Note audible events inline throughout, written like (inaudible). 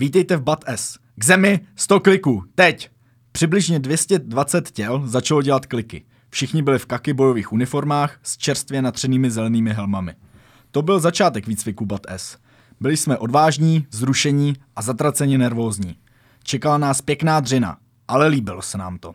Vítejte v BAT S. K zemi 100 kliků. Teď. Přibližně 220 těl začalo dělat kliky. Všichni byli v kaky bojových uniformách s čerstvě natřenými zelenými helmami. To byl začátek výcviku BAT S. Byli jsme odvážní, zrušení a zatraceně nervózní. Čekala nás pěkná dřina, ale líbilo se nám to.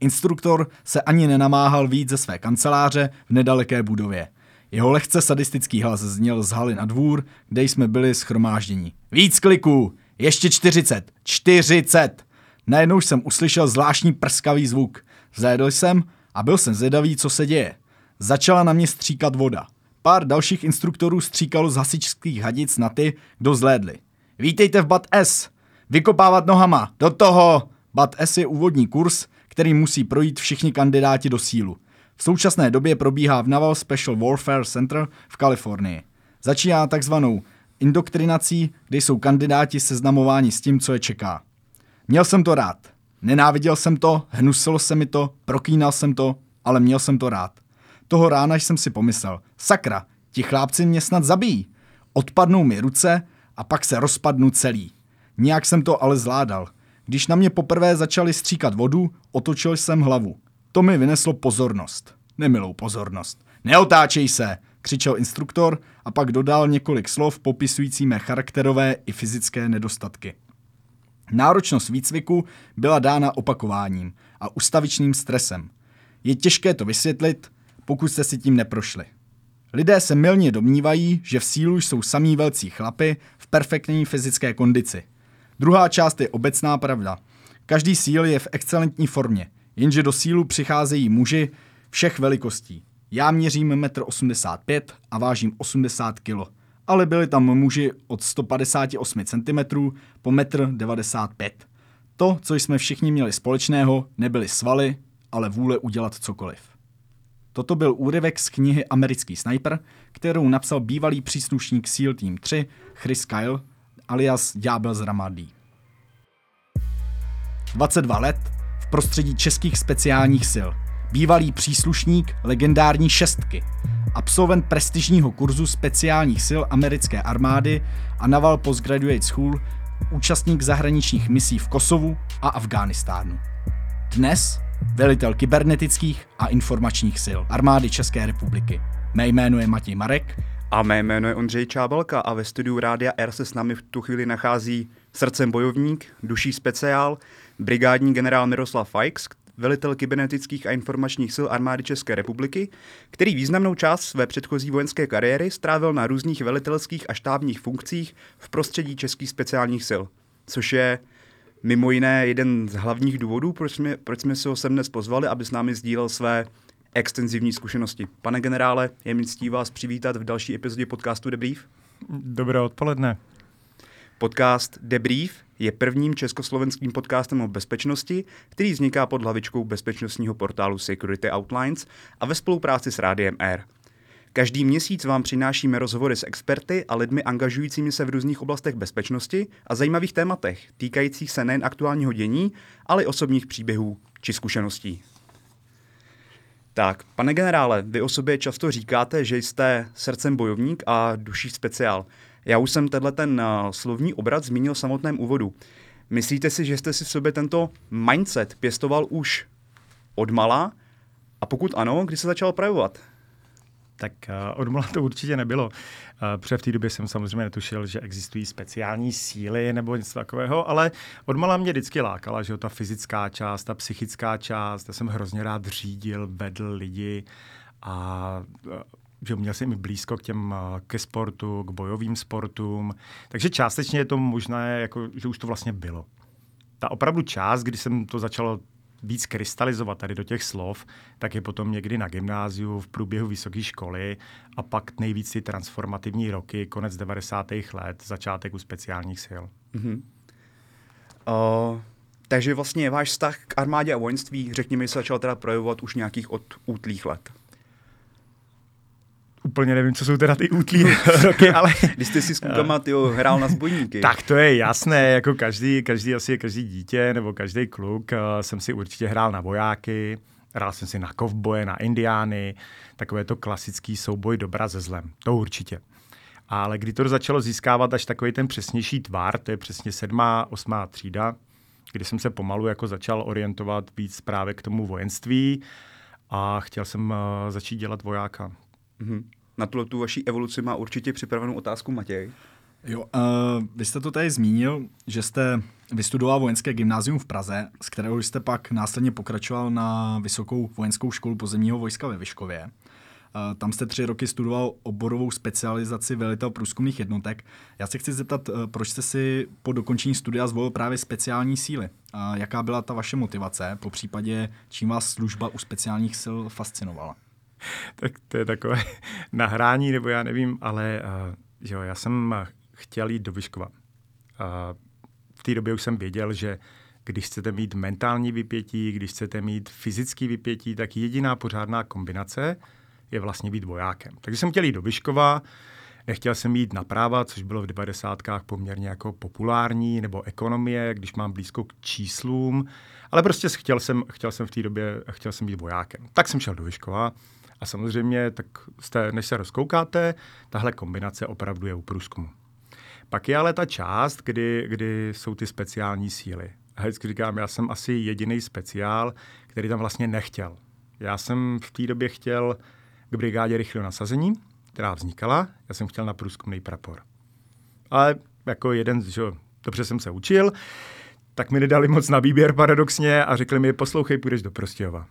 Instruktor se ani nenamáhal víc ze své kanceláře v nedaleké budově. Jeho lehce sadistický hlas zněl z haly na dvůr, kde jsme byli schromáždění. Víc kliků! Ještě 40! 40! Najednou jsem uslyšel zvláštní prskavý zvuk. Zajedl jsem a byl jsem zvědavý, co se děje. Začala na mě stříkat voda. Pár dalších instruktorů stříkalo z hasičských hadic na ty, kdo zlédli. Vítejte v BAT S! Vykopávat nohama! Do toho! BAT S je úvodní kurz, který musí projít všichni kandidáti do sílu. V současné době probíhá v Naval Special Warfare Center v Kalifornii. Začíná takzvanou indoktrinací, kde jsou kandidáti seznamováni s tím, co je čeká. Měl jsem to rád. Nenáviděl jsem to, hnusilo se mi to, prokínal jsem to, ale měl jsem to rád. Toho rána jsem si pomyslel, sakra, ti chlápci mě snad zabijí. Odpadnou mi ruce a pak se rozpadnu celý. Nijak jsem to ale zvládal. Když na mě poprvé začali stříkat vodu, otočil jsem hlavu. To mi vyneslo pozornost. Nemilou pozornost. Neotáčej se, křičel instruktor a pak dodal několik slov popisující mé charakterové i fyzické nedostatky. Náročnost výcviku byla dána opakováním a ustavičným stresem. Je těžké to vysvětlit, pokud jste si tím neprošli. Lidé se milně domnívají, že v sílu jsou samý velcí chlapy v perfektní fyzické kondici. Druhá část je obecná pravda. Každý síl je v excelentní formě, jenže do sílu přicházejí muži všech velikostí. Já měřím 1,85 m a vážím 80 kg, ale byli tam muži od 158 cm po 1,95 m. To, co jsme všichni měli společného, nebyly svaly, ale vůle udělat cokoliv. Toto byl úryvek z knihy Americký sniper, kterou napsal bývalý příslušník SEAL Team 3 Chris Kyle alias Ďábel z Ramadí. 22 let v prostředí českých speciálních sil. Bývalý příslušník legendární šestky. Absolvent prestižního kurzu speciálních sil americké armády a Naval Postgraduate School, účastník zahraničních misí v Kosovu a Afghánistánu. Dnes velitel kybernetických a informačních sil armády České republiky. Mé jméno je Matěj Marek. A mé jméno je Ondřej Čábelka a ve studiu Rádia R se s námi v tu chvíli nachází srdcem bojovník, duší speciál, brigádní generál Miroslav Fajks, velitel kybernetických a informačních sil armády České republiky, který významnou část své předchozí vojenské kariéry strávil na různých velitelských a štábních funkcích v prostředí českých speciálních sil, což je mimo jiné jeden z hlavních důvodů, proč jsme, proč jsme si ho sem dnes pozvali, aby s námi sdílel své extenzivní zkušenosti. Pane generále, je mi ctí vás přivítat v další epizodě podcastu Debrief. Dobré odpoledne. Podcast Debrief je prvním československým podcastem o bezpečnosti, který vzniká pod hlavičkou bezpečnostního portálu Security Outlines a ve spolupráci s Rádiem Air. Každý měsíc vám přinášíme rozhovory s experty a lidmi angažujícími se v různých oblastech bezpečnosti a zajímavých tématech, týkajících se nejen aktuálního dění, ale i osobních příběhů či zkušeností. Tak, pane generále, vy o sobě často říkáte, že jste srdcem bojovník a duší speciál. Já už jsem tenhle ten uh, slovní obrat zmínil v samotném úvodu. Myslíte si, že jste si v sobě tento mindset pěstoval už od mala? A pokud ano, kdy se začal projevovat? Tak uh, odmala to určitě nebylo. Uh, protože v té době jsem samozřejmě netušil, že existují speciální síly nebo něco takového, ale odmala mě vždycky lákala, že ta fyzická část, ta psychická část, já jsem hrozně rád řídil, vedl lidi a že měl jsem i blízko k těm, ke sportu, k bojovým sportům. Takže částečně je to možné, jako, že už to vlastně bylo. Ta opravdu část, kdy jsem to začal víc krystalizovat tady do těch slov, tak je potom někdy na gymnáziu, v průběhu vysoké školy a pak nejvíc ty transformativní roky, konec 90. let, začátek u speciálních sil. Mm-hmm. Uh, takže vlastně váš vztah k armádě a vojenství, řekněme, se začal teda projevovat už nějakých od útlých let úplně nevím, co jsou teda ty útlý (laughs) roky, ale... Když jste si s klukama, tyjo, hrál na zbojníky. tak to je jasné, jako každý, každý asi každý dítě nebo každý kluk uh, jsem si určitě hrál na vojáky, hrál jsem si na kovboje, na indiány, takové to klasický souboj dobra se zlem, to určitě. Ale kdy to začalo získávat až takový ten přesnější tvár, to je přesně sedmá, osmá třída, kdy jsem se pomalu jako začal orientovat víc právě k tomu vojenství a chtěl jsem uh, začít dělat vojáka. Mm-hmm. Na tuhle tu vaší evoluci má určitě připravenou otázku Matěj. Jo, uh, vy jste to tady zmínil, že jste vystudoval vojenské gymnázium v Praze, z kterého jste pak následně pokračoval na Vysokou vojenskou školu pozemního vojska ve Vyškově. Uh, tam jste tři roky studoval oborovou specializaci velitel průzkumných jednotek. Já se chci zeptat, uh, proč jste si po dokončení studia zvolil právě speciální síly? Uh, jaká byla ta vaše motivace, po případě čím vás služba u speciálních sil fascinovala? (laughs) Tak to je takové (laughs) nahrání, nebo já nevím, ale uh, jo, já jsem chtěl jít do Vyškova. A v té době už jsem věděl, že když chcete mít mentální vypětí, když chcete mít fyzický vypětí, tak jediná pořádná kombinace je vlastně být vojákem. Takže jsem chtěl jít do Vyškova, nechtěl jsem jít na práva, což bylo v 90. poměrně jako populární, nebo ekonomie, když mám blízko k číslům, ale prostě chtěl jsem, chtěl jsem v té době, chtěl jsem být vojákem. Tak jsem šel do Vyškova a samozřejmě, tak jste, než se rozkoukáte, tahle kombinace opravdu je u průzkumu. Pak je ale ta část, kdy, kdy jsou ty speciální síly. A vždycky říkám, já jsem asi jediný speciál, který tam vlastně nechtěl. Já jsem v té době chtěl k brigádě rychlého nasazení, která vznikala, já jsem chtěl na průzkumný prapor. Ale jako jeden, že dobře jsem se učil, tak mi nedali moc na výběr paradoxně a řekli mi, poslouchej, půjdeš do Prostějova.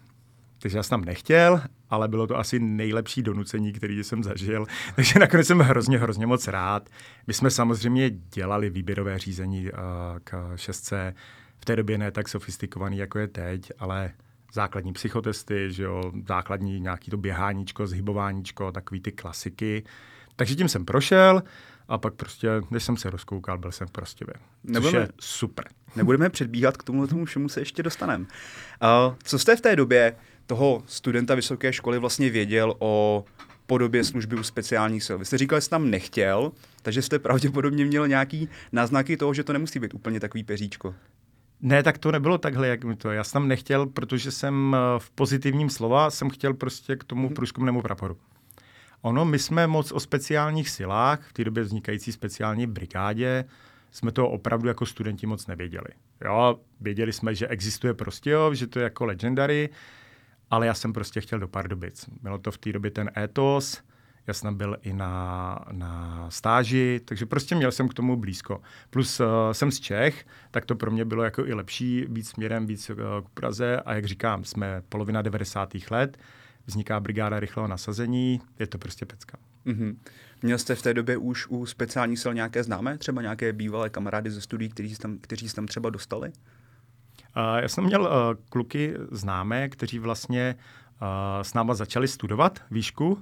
Takže já jsem tam nechtěl, ale bylo to asi nejlepší donucení, který jsem zažil. (laughs) Takže nakonec jsem hrozně, hrozně moc rád. My jsme samozřejmě dělali výběrové řízení uh, k šestce. V té době ne tak sofistikovaný, jako je teď, ale základní psychotesty, že jo, základní nějaký to běháníčko, zhybováníčko, takový ty klasiky. Takže tím jsem prošel a pak prostě, když jsem se rozkoukal, byl jsem prostě Nebudeme, je super. Nebudeme předbíhat k tomu, tomu všemu se ještě dostaneme. Uh, co jste v té době toho studenta vysoké školy vlastně věděl o podobě služby u speciálních sil. Vy jste říkal, že jste tam nechtěl, takže jste pravděpodobně měl nějaký náznaky toho, že to nemusí být úplně takový peříčko. Ne, tak to nebylo takhle, jak mi to. Já jsem tam nechtěl, protože jsem eh, v pozitivním slova jsem chtěl prostě k tomu mhm. průzkumnému praporu. Ono, my jsme moc o speciálních silách, v té době vznikající speciální brigádě, jsme to opravdu jako studenti moc nevěděli. Jo, věděli jsme, že existuje Prostějov, že to je jako legendary, ale já jsem prostě chtěl do Pardubic. Bylo to v té době ten étos, já jsem byl i na, na stáži, takže prostě měl jsem k tomu blízko. Plus uh, jsem z Čech, tak to pro mě bylo jako i lepší, víc směrem, víc uh, k Praze a jak říkám, jsme polovina 90. let, vzniká brigáda rychlého nasazení, je to prostě pecka. Mm-hmm. Měl jste v té době už u speciální sil nějaké známé, třeba nějaké bývalé kamarády ze studií, kteří tam, tam třeba dostali? Já jsem měl uh, kluky známé, kteří vlastně uh, s náma začali studovat výšku,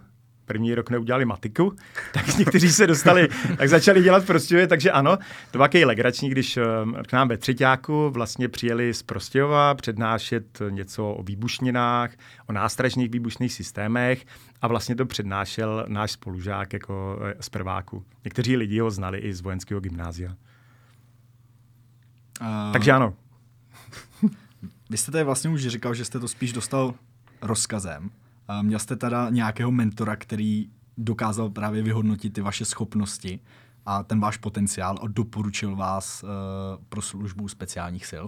první rok neudělali matiku, (laughs) tak někteří se dostali, tak začali dělat prostě, takže ano, to bylo takový legrační, když k nám ve třetíku vlastně přijeli z Prostějova přednášet něco o výbušninách, o nástražných výbušných systémech a vlastně to přednášel náš spolužák jako z prváku. Někteří lidi ho znali i z vojenského gymnázia. Uh... Takže ano, vy jste tady vlastně už říkal, že jste to spíš dostal rozkazem. Měl jste teda nějakého mentora, který dokázal právě vyhodnotit ty vaše schopnosti a ten váš potenciál a doporučil vás uh, pro službu speciálních sil?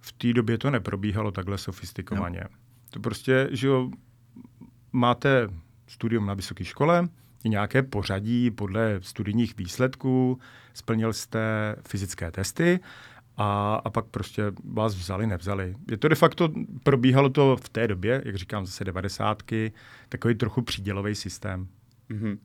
V té době to neprobíhalo takhle sofistikovaně. No. To prostě, že jo, máte studium na vysoké škole, nějaké pořadí podle studijních výsledků, splnil jste fyzické testy a, a pak prostě vás vzali, nevzali. Je to de facto, probíhalo to v té době, jak říkám, zase devadesátky, takový trochu přídělový systém. Mm-hmm.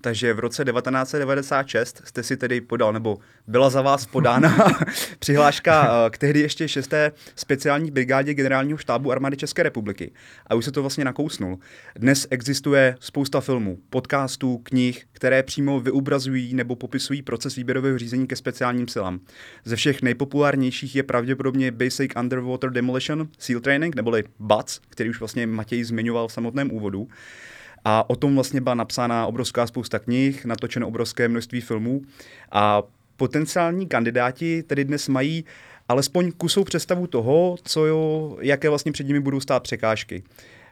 Takže v roce 1996 jste si tedy podal, nebo byla za vás podána (laughs) přihláška eh, k tehdy ještě šesté speciální brigádě generálního štábu armády České republiky. A už se to vlastně nakousnul. Dnes existuje spousta filmů, podcastů, knih, které přímo vyobrazují nebo popisují proces výběrového řízení ke speciálním silám. Ze všech nejpopulárnějších je pravděpodobně Basic Underwater Demolition SEAL Training, neboli BATS, který už vlastně Matěj zmiňoval v samotném úvodu. A o tom vlastně byla napsána obrovská spousta knih, natočeno obrovské množství filmů a potenciální kandidáti tedy dnes mají alespoň kusou představu toho, co jo, jaké vlastně před nimi budou stát překážky.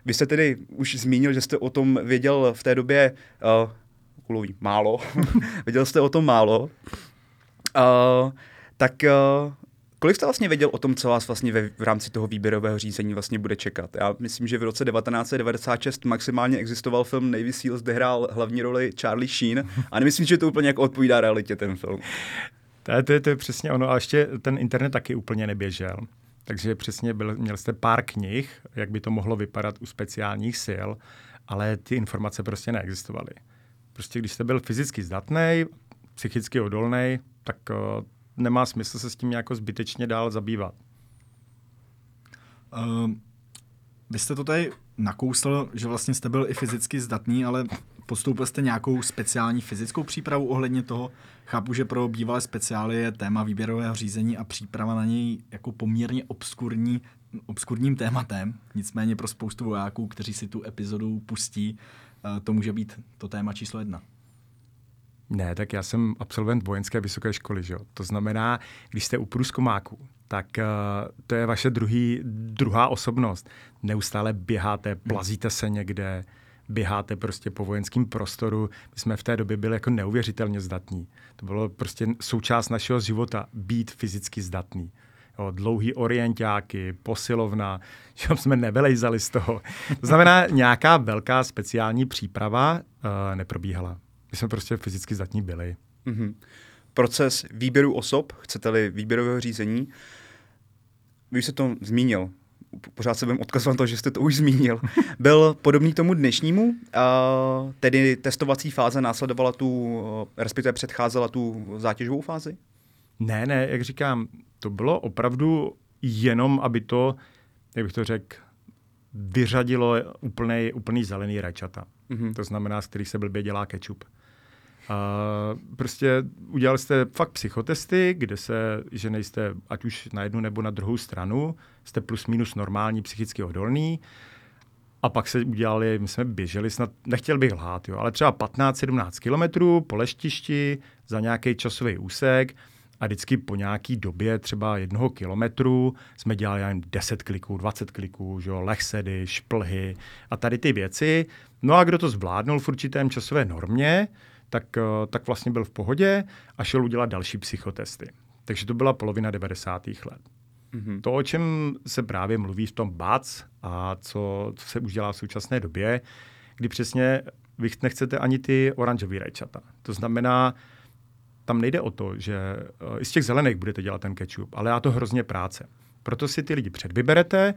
Vy jste tedy už zmínil, že jste o tom věděl v té době uh, kulový, málo. (laughs) Věděl jste o tom málo. Uh, tak uh, Kolik jste vlastně věděl o tom, co vás vlastně ve, v rámci toho výběrového řízení vlastně bude čekat? Já myslím, že v roce 1996 maximálně existoval film Navy Seals, kde hrál hlavní roli Charlie Sheen a nemyslím, že to úplně jako odpovídá realitě ten film. To je, to, to je přesně ono. A ještě ten internet taky úplně neběžel. Takže přesně byl, měl jste pár knih, jak by to mohlo vypadat u speciálních sil, ale ty informace prostě neexistovaly. Prostě když jste byl fyzicky zdatný, psychicky odolný, tak uh, nemá smysl se s tím jako zbytečně dál zabývat. Uh, vy jste to tady nakousl, že vlastně jste byl i fyzicky zdatný, ale podstoupil jste nějakou speciální fyzickou přípravu ohledně toho? Chápu, že pro bývalé speciály je téma výběrového řízení a příprava na něj jako poměrně obskurní, obskurním tématem. Nicméně pro spoustu vojáků, kteří si tu epizodu pustí, uh, to může být to téma číslo jedna. Ne, tak já jsem absolvent vojenské vysoké školy, že jo? To znamená, když jste u průzkumáků, tak uh, to je vaše druhý, druhá osobnost. Neustále běháte, plazíte se někde, běháte prostě po vojenském prostoru. My jsme v té době byli jako neuvěřitelně zdatní. To bylo prostě součást našeho života, být fyzicky zdatný. Jo, dlouhý orientáky, posilovna, (laughs) že jsme nevylejzali z toho. To znamená, nějaká velká speciální příprava uh, neprobíhala. My jsme prostě fyzicky zdatní byli. Mm-hmm. Proces výběru osob, chcete-li výběrového řízení, vy jste to zmínil, pořád se budeme odkazovat na to, že jste to už zmínil, (laughs) byl podobný tomu dnešnímu, a tedy testovací fáze následovala tu, respektive předcházela tu zátěžovou fázi? Ne, ne, jak říkám, to bylo opravdu jenom, aby to, jak bych to řekl, vyřadilo úplný, úplný zelený rajčata. Mm-hmm. To znamená, z kterých se blbě dělá kečup. A prostě udělali jste fakt psychotesty, kde se, že nejste ať už na jednu nebo na druhou stranu, jste plus minus normální, psychicky odolný. A pak se udělali, my jsme běželi snad, nechtěl bych lhát, jo, ale třeba 15-17 kilometrů po leštišti za nějaký časový úsek a vždycky po nějaký době, třeba jednoho kilometru, jsme dělali jen 10 kliků, 20 kliků, že jo, lechsedy, šplhy a tady ty věci. No a kdo to zvládnul v určitém časové normě, tak, eh, tak vlastně byl v pohodě a šel udělat další psychotesty. Takže to byla polovina 90. let. Mm-hmm. To, o čem se právě mluví v tom BAC a co, co se už dělá v současné době, kdy přesně vy nechcete ani ty oranžový rajčata. To znamená, tam nejde o to, že eh, i z těch zelených budete dělat ten ketchup, ale já to hrozně práce. Proto si ty lidi předvyberete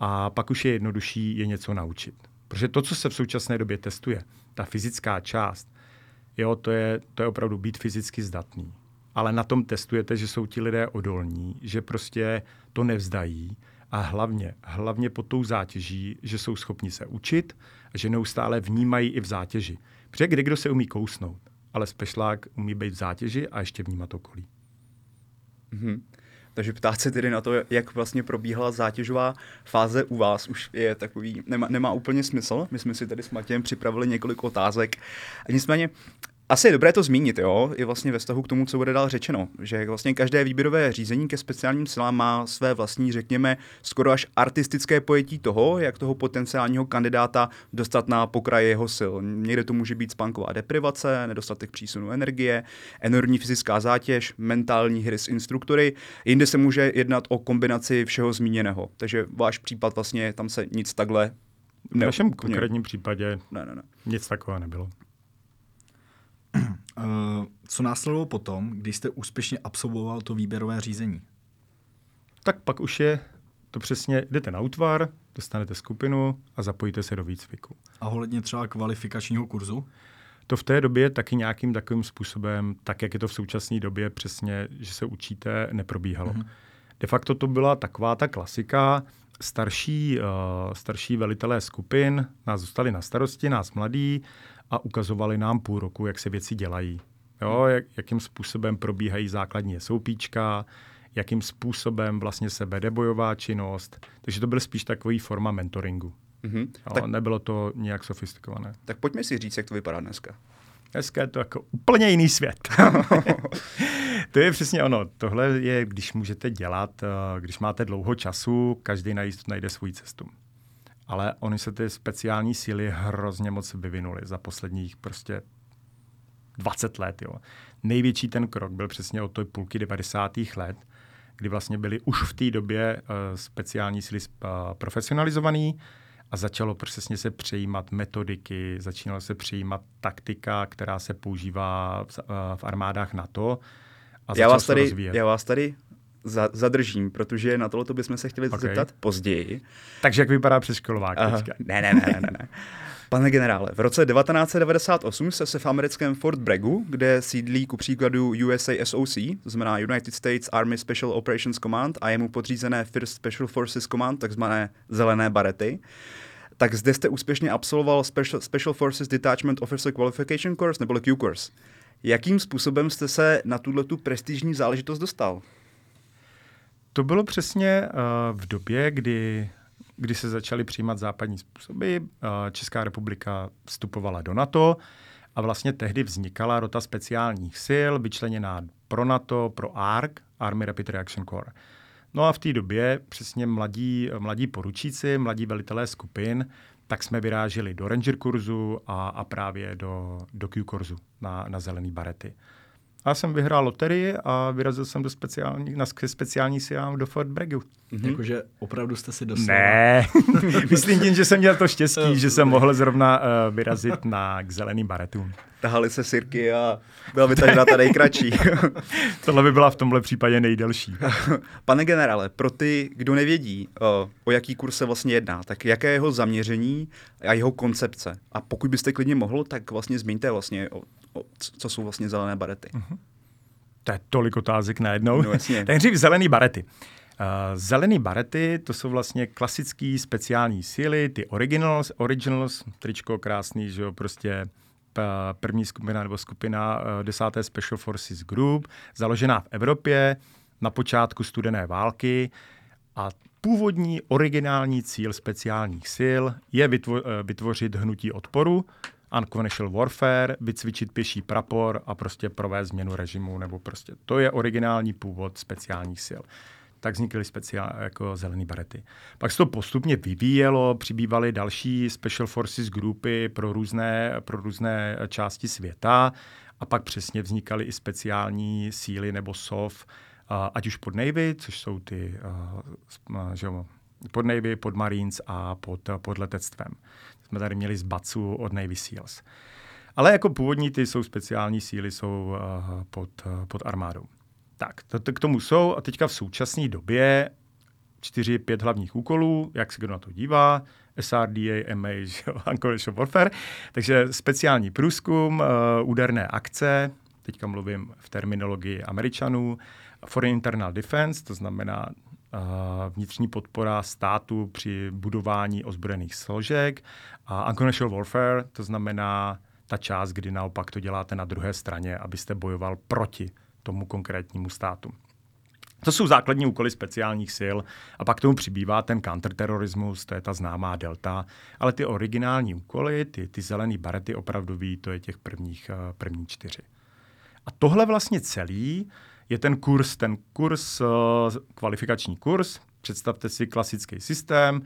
a pak už je jednodušší je něco naučit. Protože to, co se v současné době testuje, ta fyzická část, Jo, to je, to je opravdu být fyzicky zdatný. Ale na tom testujete, že jsou ti lidé odolní, že prostě to nevzdají a hlavně, hlavně pod tou zátěží, že jsou schopni se učit a že neustále vnímají i v zátěži. Protože kde kdo se umí kousnout, ale spešlák umí být v zátěži a ještě vnímat okolí. Mm-hmm. Takže ptát se tedy na to, jak vlastně probíhala zátěžová fáze u vás, už je takový, nemá, nemá úplně smysl. My jsme si tady s Matějem připravili několik otázek. Nicméně, asi je dobré to zmínit, jo, i vlastně ve vztahu k tomu, co bude dál řečeno, že vlastně každé výběrové řízení ke speciálním silám má své vlastní, řekněme, skoro až artistické pojetí toho, jak toho potenciálního kandidáta dostat na pokraji jeho sil. Někde to může být spánková deprivace, nedostatek přísunu energie, enormní fyzická zátěž, mentální hry s instruktory. Jinde se může jednat o kombinaci všeho zmíněného. Takže váš případ vlastně tam se nic takhle v našem konkrétním případě ne, ne, ne. nic takového nebylo. Eh, co následovalo potom, když jste úspěšně absolvoval to výběrové řízení? Tak pak už je to přesně, jdete na útvar, dostanete skupinu a zapojíte se do výcviku. A ohledně třeba kvalifikačního kurzu? To v té době taky nějakým takovým způsobem, tak jak je to v současné době přesně, že se učíte, neprobíhalo. Mm-hmm. De facto to byla taková ta klasika, starší, uh, starší velitelé skupin nás zůstali na starosti, nás mladí, a ukazovali nám půl roku, jak se věci dělají. Jo, jak, jakým způsobem probíhají základní soupíčka, jakým způsobem vlastně se vede bojová činnost. Takže to byl spíš takový forma mentoringu. Mm-hmm. Jo, tak, nebylo to nějak sofistikované. Tak pojďme si říct, jak to vypadá dneska. Dneska je to jako úplně jiný svět. (laughs) to je přesně ono. Tohle je, když můžete dělat, eh, když máte dlouho času, každý najde svou cestu ale oni se ty speciální síly hrozně moc vyvinuly za posledních prostě 20 let. Jo. Největší ten krok byl přesně od té půlky 90. let, kdy vlastně byly už v té době uh, speciální síly uh, profesionalizovaný a začalo přesně se přejímat metodiky, začínalo se přejímat taktika, která se používá v, uh, v armádách NATO. A já vás, tady, já vás tady za, zadržím, protože na tohle bychom se chtěli okay. zeptat později. Takže jak vypadá přeškolovák teďka? Ne, ne, ne, ne, ne. Pane generále, v roce 1998 se se v americkém Fort Braggu, kde sídlí ku příkladu USA SOC, to znamená United States Army Special Operations Command a jemu podřízené First Special Forces Command, takzvané zelené barety, tak zde jste úspěšně absolvoval Special, Special Forces Detachment Officer Qualification Course, neboli Q course. Jakým způsobem jste se na tuhle tu prestižní záležitost dostal? To bylo přesně uh, v době, kdy, kdy se začaly přijímat západní způsoby. Uh, Česká republika vstupovala do NATO a vlastně tehdy vznikala rota speciálních sil, vyčleněná pro NATO, pro ARC, Army Rapid Reaction Corps. No a v té době přesně mladí, mladí poručíci, mladí velitelé skupin, tak jsme vyráželi do Ranger kurzu a, a právě do, do Q kurzu na, na zelený barety. Já jsem vyhrál loterii a vyrazil jsem do speciální, na speciální silám do Fort Braggu. Mm-hmm. Jakože opravdu jste si dostal. Ne, (laughs) myslím tím, že jsem měl to štěstí, že jsem mohl zrovna uh, vyrazit na k zeleným baretům. Tahali se sirky a byla vytažena ta nejkratší. (laughs) Tohle by byla v tomhle případě nejdelší. (laughs) Pane generále, pro ty, kdo nevědí, o, o jaký kurz se vlastně jedná, tak jaké je jeho zaměření a jeho koncepce? A pokud byste klidně mohl, tak vlastně zmíňte vlastně, o, o, co jsou vlastně zelené barety. Uh-huh. To je tolik otázek najednou. No, jasně. (laughs) tak dřív zelený barety. Uh, zelený barety, to jsou vlastně klasické speciální síly, ty originals, originals, tričko krásný, že jo, prostě první skupina nebo skupina uh, desáté Special Forces Group, založená v Evropě na počátku studené války. A původní originální cíl speciálních sil je vytvo- eh, vytvořit hnutí odporu, unconventional warfare, vycvičit pěší prapor a prostě provést změnu režimu, nebo prostě to je originální původ speciálních sil tak vznikly speciál, jako zelený barety. Pak se to postupně vyvíjelo, přibývaly další Special Forces grupy pro různé, pro různé části světa a pak přesně vznikaly i speciální síly nebo SOF, ať už pod Navy, což jsou ty že jo, pod Navy, pod Marines a pod, pod letectvem. Jsme tady měli z Bacu od Navy SEALs. Ale jako původní ty jsou speciální síly, jsou pod, pod armádou. Tak, to, to k tomu jsou a teďka v současné době čtyři, pět hlavních úkolů, jak se kdo na to dívá, SRDA, MA, (laughs) Unconventional Warfare. Takže speciální průzkum, uh, úderné akce, teďka mluvím v terminologii američanů, Foreign Internal Defense, to znamená uh, vnitřní podpora státu při budování ozbrojených složek a Unconventional Warfare, to znamená ta část, kdy naopak to děláte na druhé straně, abyste bojoval proti tomu konkrétnímu státu. To jsou základní úkoly speciálních sil a pak tomu přibývá ten counterterorismus, to je ta známá delta, ale ty originální úkoly, ty, ty zelený barety opravdový, to je těch prvních, uh, první čtyři. A tohle vlastně celý je ten kurz, ten kurz, uh, kvalifikační kurz, představte si klasický systém,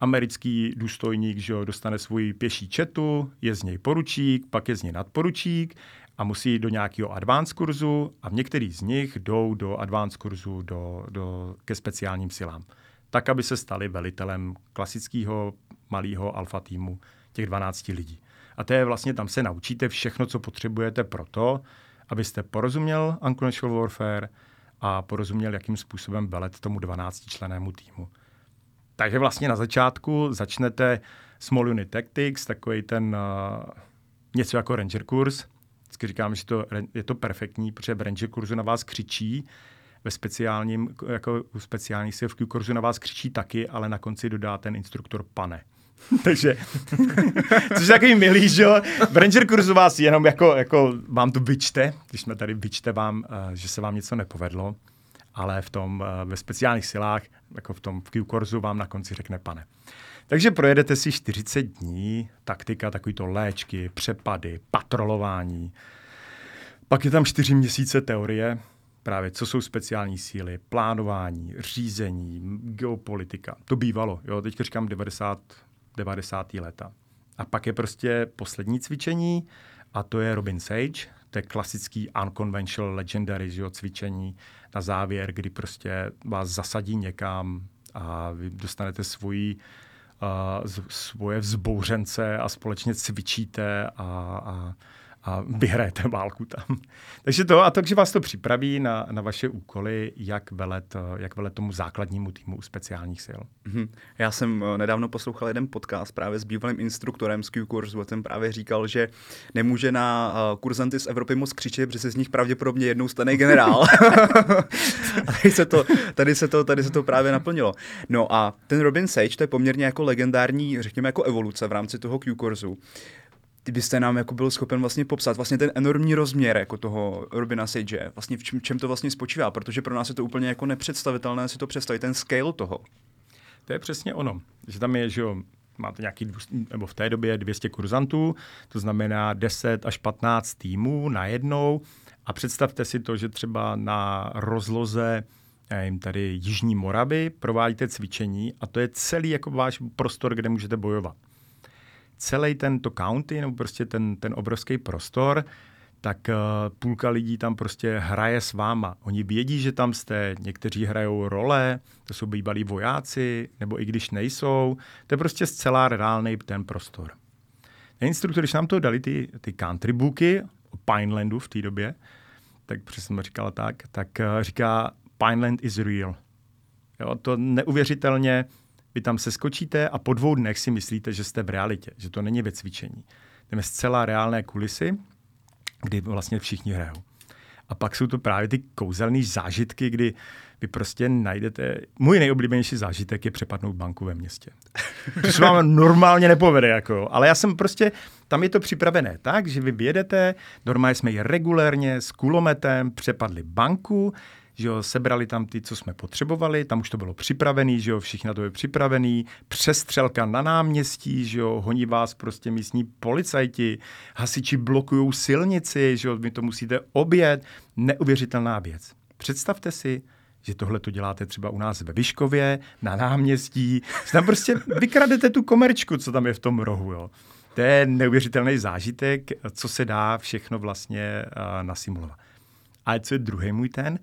americký důstojník že jo, dostane svůj pěší četu, je z něj poručík, pak je z něj nadporučík a musí do nějakého advanced kurzu a v některých z nich jdou do advanced kurzu do, do, ke speciálním silám. Tak, aby se stali velitelem klasického malého alfa týmu těch 12 lidí. A to je vlastně, tam se naučíte všechno, co potřebujete pro to, abyste porozuměl Unconventional Warfare a porozuměl, jakým způsobem velet tomu 12-členému týmu. Takže vlastně na začátku začnete Small Unit Tactics, takový ten uh, něco jako Ranger kurz, Vždycky říkám, že to, je to perfektní, protože v Ranger kurzu na vás křičí, ve speciálním, jako u speciálních v kurzu na vás křičí taky, ale na konci dodá ten instruktor pane. (laughs) Takže, (laughs) což je takový milý, že jo. V Ranger kurzu vás jenom jako, jako vám to vyčte, když jsme tady vyčte vám, uh, že se vám něco nepovedlo, ale v tom, uh, ve speciálních silách, jako v tom v Q kurzu vám na konci řekne pane. Takže projedete si 40 dní, taktika, takovýto léčky, přepady, patrolování. Pak je tam 4 měsíce teorie, právě co jsou speciální síly, plánování, řízení, geopolitika. To bývalo, jo, teď říkám 90, 90. leta. A pak je prostě poslední cvičení a to je Robin Sage, to je klasický unconventional legendary že jo, cvičení na závěr, kdy prostě vás zasadí někam a vy dostanete svoji, svoje vzbouřence a společně cvičíte a, a a vyhrajete válku tam. (laughs) takže to, a takže vás to připraví na, na vaše úkoly, jak velet, jak velet tomu základnímu týmu u speciálních sil. Mm-hmm. Já jsem eh, nedávno poslouchal jeden podcast právě s bývalým instruktorem z Q-kurzu a ten právě říkal, že nemůže na uh, kurzanty z Evropy moc křičet, protože se z nich pravděpodobně jednou stane generál. (laughs) a tady se, to, tady, se to, tady se to právě naplnilo. No a ten Robin Sage, to je poměrně jako legendární, řekněme jako evoluce v rámci toho Q-kurzu byste nám jako byl schopen vlastně popsat vlastně ten enormní rozměr jako toho Robina Sage, vlastně v čem, čem to vlastně spočívá, protože pro nás je to úplně jako nepředstavitelné si to představit, ten scale toho. To je přesně ono, že tam je, že jo, máte nějaký, nebo v té době 200 kurzantů, to znamená 10 až 15 týmů najednou a představte si to, že třeba na rozloze jim tady Jižní Moravy provádíte cvičení a to je celý jako váš prostor, kde můžete bojovat celý tento county, nebo prostě ten, ten obrovský prostor, tak uh, půlka lidí tam prostě hraje s váma. Oni vědí, že tam jste, někteří hrajou role, to jsou bývalí vojáci, nebo i když nejsou, to je prostě zcela reálný ten prostor. Ten instruktor, když nám to dali ty, ty country booky o Pinelandu v té době, tak přesně jsem říkala tak, tak uh, říká Pineland is real. Jo, to neuvěřitelně vy tam se skočíte a po dvou dnech si myslíte, že jste v realitě, že to není ve cvičení. Jdeme zcela reálné kulisy, kdy vlastně všichni hrajou. A pak jsou to právě ty kouzelné zážitky, kdy vy prostě najdete... Můj nejoblíbenější zážitek je přepadnout banku ve městě. To se vám normálně nepovede, jako, ale já jsem prostě... Tam je to připravené tak, že vy vyjedete, normálně jsme ji regulérně s kulometem přepadli banku, že jo, sebrali tam ty, co jsme potřebovali, tam už to bylo připravený, že jo, všichni na to byli připravený, přestřelka na náměstí, že jo, honí vás prostě místní policajti, hasiči blokují silnici, že jo, vy to musíte obět, neuvěřitelná věc. Představte si, že tohle to děláte třeba u nás ve Vyškově, na náměstí, tam prostě vykradete tu komerčku, co tam je v tom rohu, jo. To je neuvěřitelný zážitek, co se dá všechno vlastně uh, nasimulovat. A co je druhý můj ten,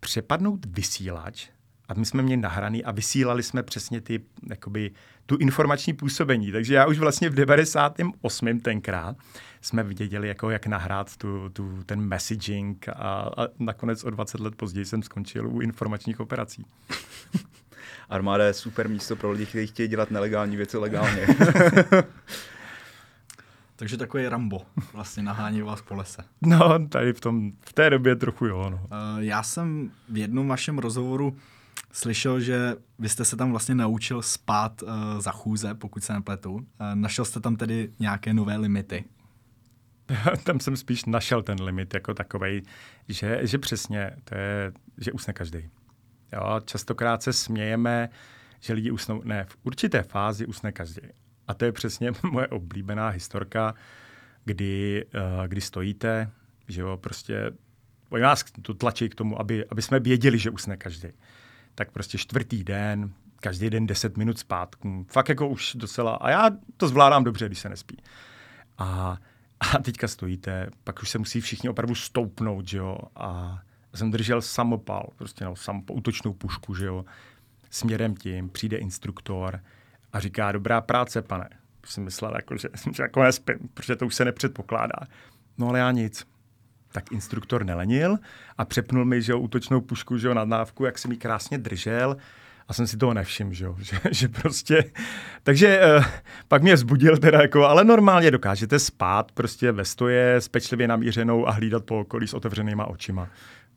přepadnout vysílač, a my jsme měli nahraný a vysílali jsme přesně ty, jakoby, tu informační působení. Takže já už vlastně v 98. tenkrát jsme věděli, jako, jak nahrát tu, tu, ten messaging a, a nakonec o 20 let později jsem skončil u informačních operací. (laughs) Armáda je super místo pro lidi, kteří chtějí dělat nelegální věci legálně. (laughs) Takže takový Rambo, vlastně nahání vás po lese. No, tady v, tom, v té době trochu jo. No. Uh, já jsem v jednom vašem rozhovoru slyšel, že vy jste se tam vlastně naučil spát uh, za chůze, pokud se nepletu. Uh, našel jste tam tedy nějaké nové limity? (laughs) tam jsem spíš našel ten limit jako takový, že, že přesně, to je, že usne každý. Jo, častokrát se smějeme, že lidi usnou, ne, v určité fázi usne každý. A to je přesně (laughs) moje oblíbená historka, kdy, uh, kdy stojíte, že jo, prostě oni nás to tlačí k tomu, aby, aby jsme věděli, že usne každý. Tak prostě čtvrtý den, každý den 10 minut zpátky. Fakt jako už docela, a já to zvládám dobře, když se nespí. A, a teďka stojíte, pak už se musí všichni opravdu stoupnout, že jo, a jsem držel samopal, prostě no, samopal, útočnou pušku, že jo, směrem tím, přijde instruktor, a říká, dobrá práce, pane. Jsem myslel, jako, že, (laughs) že jako nespím, protože to už se nepředpokládá. No ale já nic. Tak instruktor nelenil a přepnul mi, že jo, útočnou pušku, že jo, nad návku, jak jsem mi krásně držel a jsem si toho nevšiml, že, (laughs) že, že prostě, takže uh, pak mě vzbudil teda jako, ale normálně dokážete spát prostě ve stoje s pečlivě namířenou a hlídat po okolí s otevřenýma očima.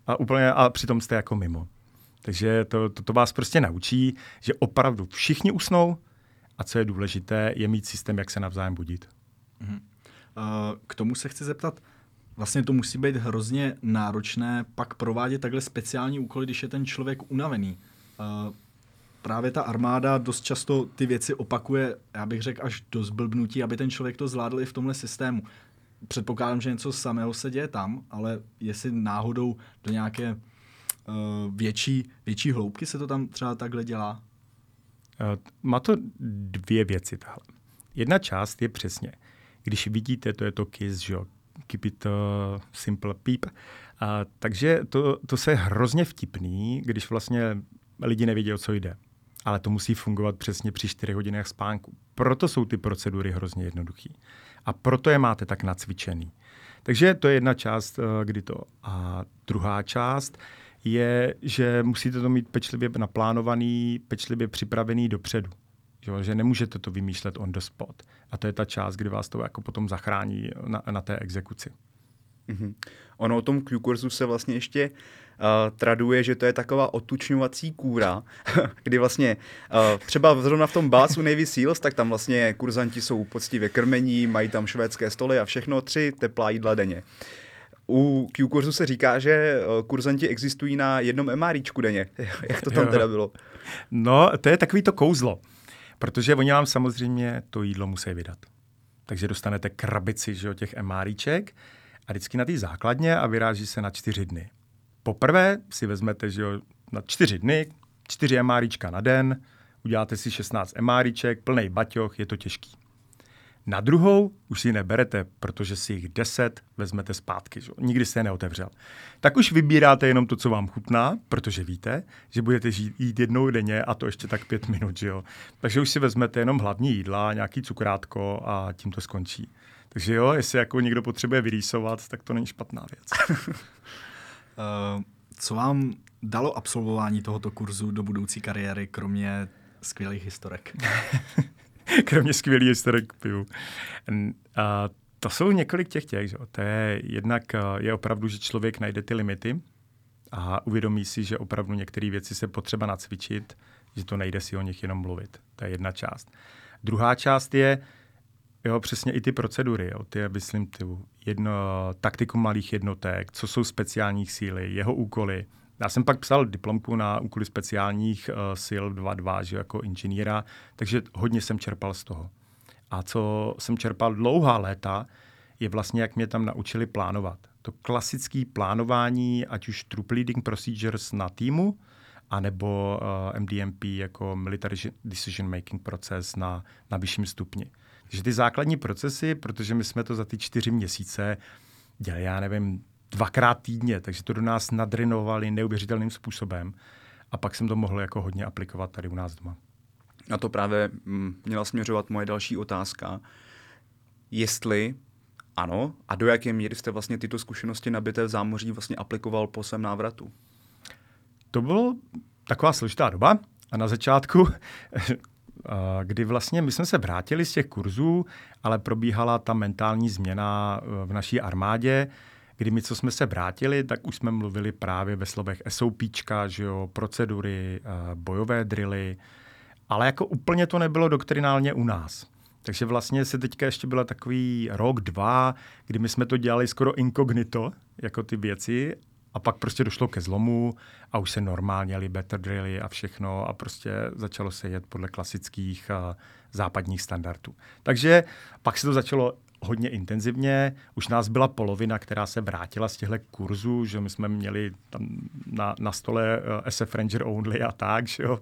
A úplně, a přitom jste jako mimo. Takže to, to, to vás prostě naučí, že opravdu všichni usnou, a co je důležité, je mít systém, jak se navzájem budit. Uh-huh. K tomu se chci zeptat, vlastně to musí být hrozně náročné pak provádět takhle speciální úkoly, když je ten člověk unavený. Právě ta armáda dost často ty věci opakuje, já bych řekl, až do zblbnutí, aby ten člověk to zvládl i v tomhle systému. Předpokládám, že něco samého se děje tam, ale jestli náhodou do nějaké uh, větší, větší hloubky se to tam třeba takhle dělá? Eh, má to dvě věci. Tahle. Jedna část je přesně, když vidíte, to je to KIS, že jo, keep it uh, simple peep. A, takže to, to se hrozně vtipný, když vlastně lidi nevědí, o co jde. Ale to musí fungovat přesně při 4 hodinách spánku. Proto jsou ty procedury hrozně jednoduché. A proto je máte tak nacvičený. Takže to je jedna část, uh, kdy to. A druhá část je, že musíte to mít pečlivě naplánovaný, pečlivě připravený dopředu. Jo, že nemůžete to vymýšlet on the spot. A to je ta část, kdy vás to jako potom zachrání na, na té exekuci. Mm-hmm. Ono o tom Q-kurzu se vlastně ještě uh, traduje, že to je taková otučňovací kůra, (laughs) kdy vlastně uh, třeba zrovna v tom básu Navy Seals, tak tam vlastně kurzanti jsou poctivě krmení, mají tam švédské stoly a všechno, tři teplá jídla denně. U Q-kurzu se říká, že kurzanti existují na jednom MRIčku denně. (laughs) Jak to tam teda bylo? No, to je takový to kouzlo. Protože oni vám samozřejmě to jídlo musí vydat. Takže dostanete krabici že jo, těch MRIček a vždycky na té základně a vyráží se na čtyři dny. Poprvé si vezmete že jo, na čtyři dny, čtyři MRIčka na den, uděláte si 16 MRIček, plný baťoch, je to těžký. Na druhou už si neberete, protože si jich deset vezmete zpátky. Že? Nikdy jste je neotevřel. Tak už vybíráte jenom to, co vám chutná, protože víte, že budete žít, jít jednou denně a to ještě tak pět minut. Že jo? Takže už si vezmete jenom hlavní jídla, nějaký cukrátko a tím to skončí. Takže jo, jestli jako někdo potřebuje vyrýsovat, tak to není špatná věc. uh, (laughs) co vám dalo absolvování tohoto kurzu do budoucí kariéry, kromě skvělých historek? (laughs) (laughs) kromě skvělý historek pivu. A to jsou několik těch těch. Že? To je jednak je opravdu, že člověk najde ty limity a uvědomí si, že opravdu některé věci se potřeba nacvičit, že to nejde si o nich jenom mluvit. To je jedna část. Druhá část je, jo, přesně i ty procedury, jo, ty, myslím, ty jedno, taktiku malých jednotek, co jsou speciální síly, jeho úkoly, já jsem pak psal diplomku na úkoly speciálních uh, sil 2.2, že jako inženýra, takže hodně jsem čerpal z toho. A co jsem čerpal dlouhá léta, je vlastně, jak mě tam naučili plánovat. To klasické plánování, ať už troop leading procedures na týmu, anebo uh, MDMP jako military decision making proces na, na vyšším stupni. Takže ty základní procesy, protože my jsme to za ty čtyři měsíce dělali, já nevím, dvakrát týdně, takže to do nás nadrinovali neuvěřitelným způsobem. A pak jsem to mohl jako hodně aplikovat tady u nás doma. Na to právě mm, měla směřovat moje další otázka. Jestli ano, a do jaké míry jste vlastně tyto zkušenosti nabité v zámoří vlastně aplikoval po svém návratu? To bylo taková složitá doba a na začátku, (laughs) kdy vlastně my jsme se vrátili z těch kurzů, ale probíhala ta mentální změna e, v naší armádě, kdy my, co jsme se vrátili, tak už jsme mluvili právě ve slovech SOPčka, že jo, procedury, eh, bojové drily, ale jako úplně to nebylo doktrinálně u nás. Takže vlastně se teďka ještě byla takový rok, dva, kdy my jsme to dělali skoro inkognito, jako ty věci, a pak prostě došlo ke zlomu a už se normálně jeli better drily a všechno a prostě začalo se jet podle klasických uh, západních standardů. Takže pak se to začalo hodně intenzivně. Už nás byla polovina, která se vrátila z těchto kurzů, že my jsme měli tam na, na stole uh, eh, SF Ranger Only a tak, že jo.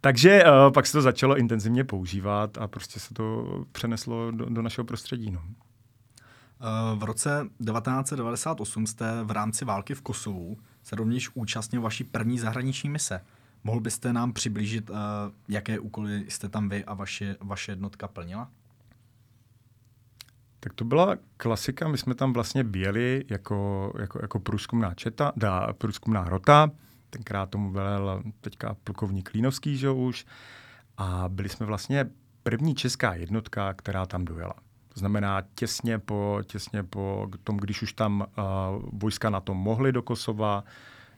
Takže uh, pak se to začalo intenzivně používat a prostě se to přeneslo do, do našeho prostředí. No. Uh, v roce 1998 jste v rámci války v Kosovu se rovněž účastnil vaší první zahraniční mise. Mohl byste nám přiblížit, uh, jaké úkoly jste tam vy a vaše, vaše jednotka plnila? Tak to byla klasika, my jsme tam vlastně běli jako, jako, jako průzkumná četa, dá, průzkumná rota, tenkrát tomu velel teďka plukovník Klínovský, že už, a byli jsme vlastně první česká jednotka, která tam dojela. To znamená těsně po, těsně po tom, když už tam uh, vojska na tom mohly do Kosova,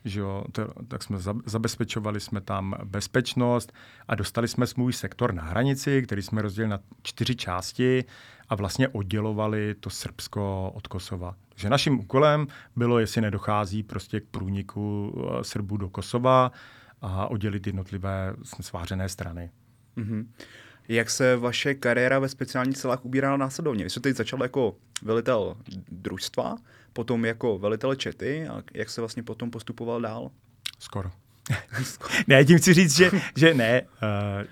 že jo, to, tak jsme zabezpečovali jsme tam bezpečnost a dostali jsme svůj sektor na hranici, který jsme rozdělili na čtyři části a vlastně oddělovali to Srbsko od Kosova. Takže naším úkolem bylo, jestli nedochází prostě k průniku eh, Srbů do Kosova a oddělit jednotlivé svářené strany. Mm-hmm. Jak se vaše kariéra ve speciálních silách ubírala následovně? Vy jste teď začal jako velitel družstva, potom jako velitel čety a jak se vlastně potom postupoval dál? Skoro. (laughs) ne, tím chci říct, že, že ne, uh,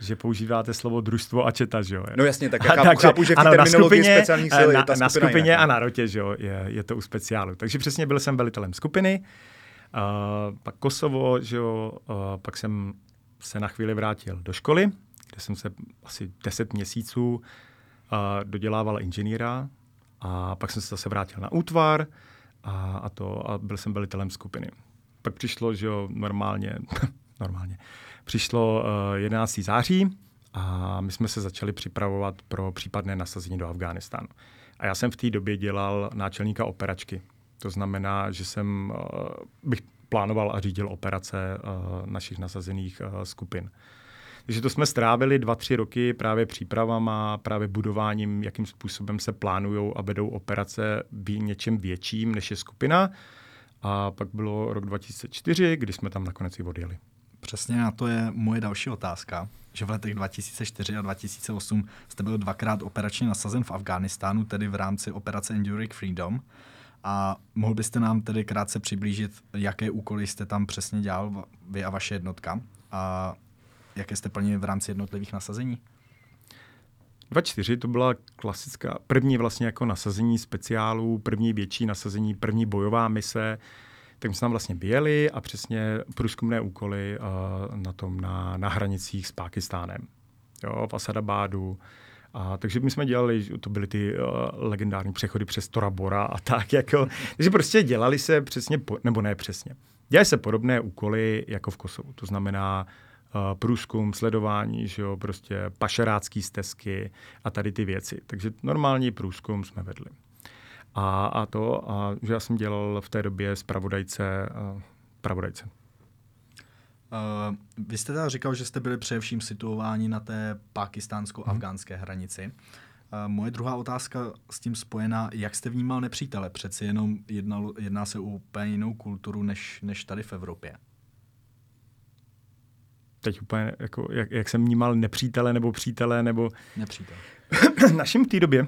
že používáte slovo družstvo a četa, že jo. No jasně, tak já chápu, takže, chápu že v té terminologii skupině, speciálních sil na, na skupině jinak. a na rotě, že jo, je, je to u speciálu. Takže přesně byl jsem velitelem skupiny, uh, pak Kosovo, že jo, uh, pak jsem se na chvíli vrátil do školy, kde jsem se asi 10 měsíců uh, dodělával inženýra a pak jsem se zase vrátil na útvar a, a, to, a byl jsem velitelem skupiny. Pak přišlo, že jo, normálně, (laughs) normálně, přišlo uh, 11. září a my jsme se začali připravovat pro případné nasazení do Afghánistánu. A já jsem v té době dělal náčelníka operačky. To znamená, že jsem uh, bych plánoval a řídil operace uh, našich nasazených uh, skupin. Takže to jsme strávili dva, tři roky právě přípravama, právě budováním, jakým způsobem se plánují a vedou operace v něčem větším, než je skupina. A pak bylo rok 2004, kdy jsme tam nakonec i odjeli. Přesně a to je moje další otázka, že v letech 2004 a 2008 jste byl dvakrát operačně nasazen v Afghánistánu, tedy v rámci operace Enduring Freedom. A mohl byste nám tedy krátce přiblížit, jaké úkoly jste tam přesně dělal vy a vaše jednotka a jaké jste plnili v rámci jednotlivých nasazení? 2.4 to byla klasická, první vlastně jako nasazení speciálů, první větší nasazení, první bojová mise, tak jsme tam vlastně byli a přesně průzkumné úkoly uh, na tom, na, na hranicích s Pákistánem. Jo, v Asadabádu, a, takže my jsme dělali, to byly ty uh, legendární přechody přes Torabora a tak, (laughs) jako, takže prostě dělali se přesně, po, nebo ne přesně, dělali se podobné úkoly jako v Kosovu, to znamená uh, průzkum, sledování, že jo, prostě pašerácký stezky a tady ty věci. Takže normální průzkum jsme vedli. A, a to, a, že já jsem dělal v té době zpravodajce, uh, pravodajce. Uh, vy jste teda říkal, že jste byli především situováni na té pakistánsko-afgánské hmm. hranici. Uh, moje druhá otázka s tím spojená, jak jste vnímal nepřítele? Přeci jenom jednal, jedná se o úplně jinou kulturu než, než tady v Evropě. Teď úplně, jako, jak, jak jsem vnímal nepřítele nebo přítele, nebo... Nepřítel. (clears throat) Naším v té době,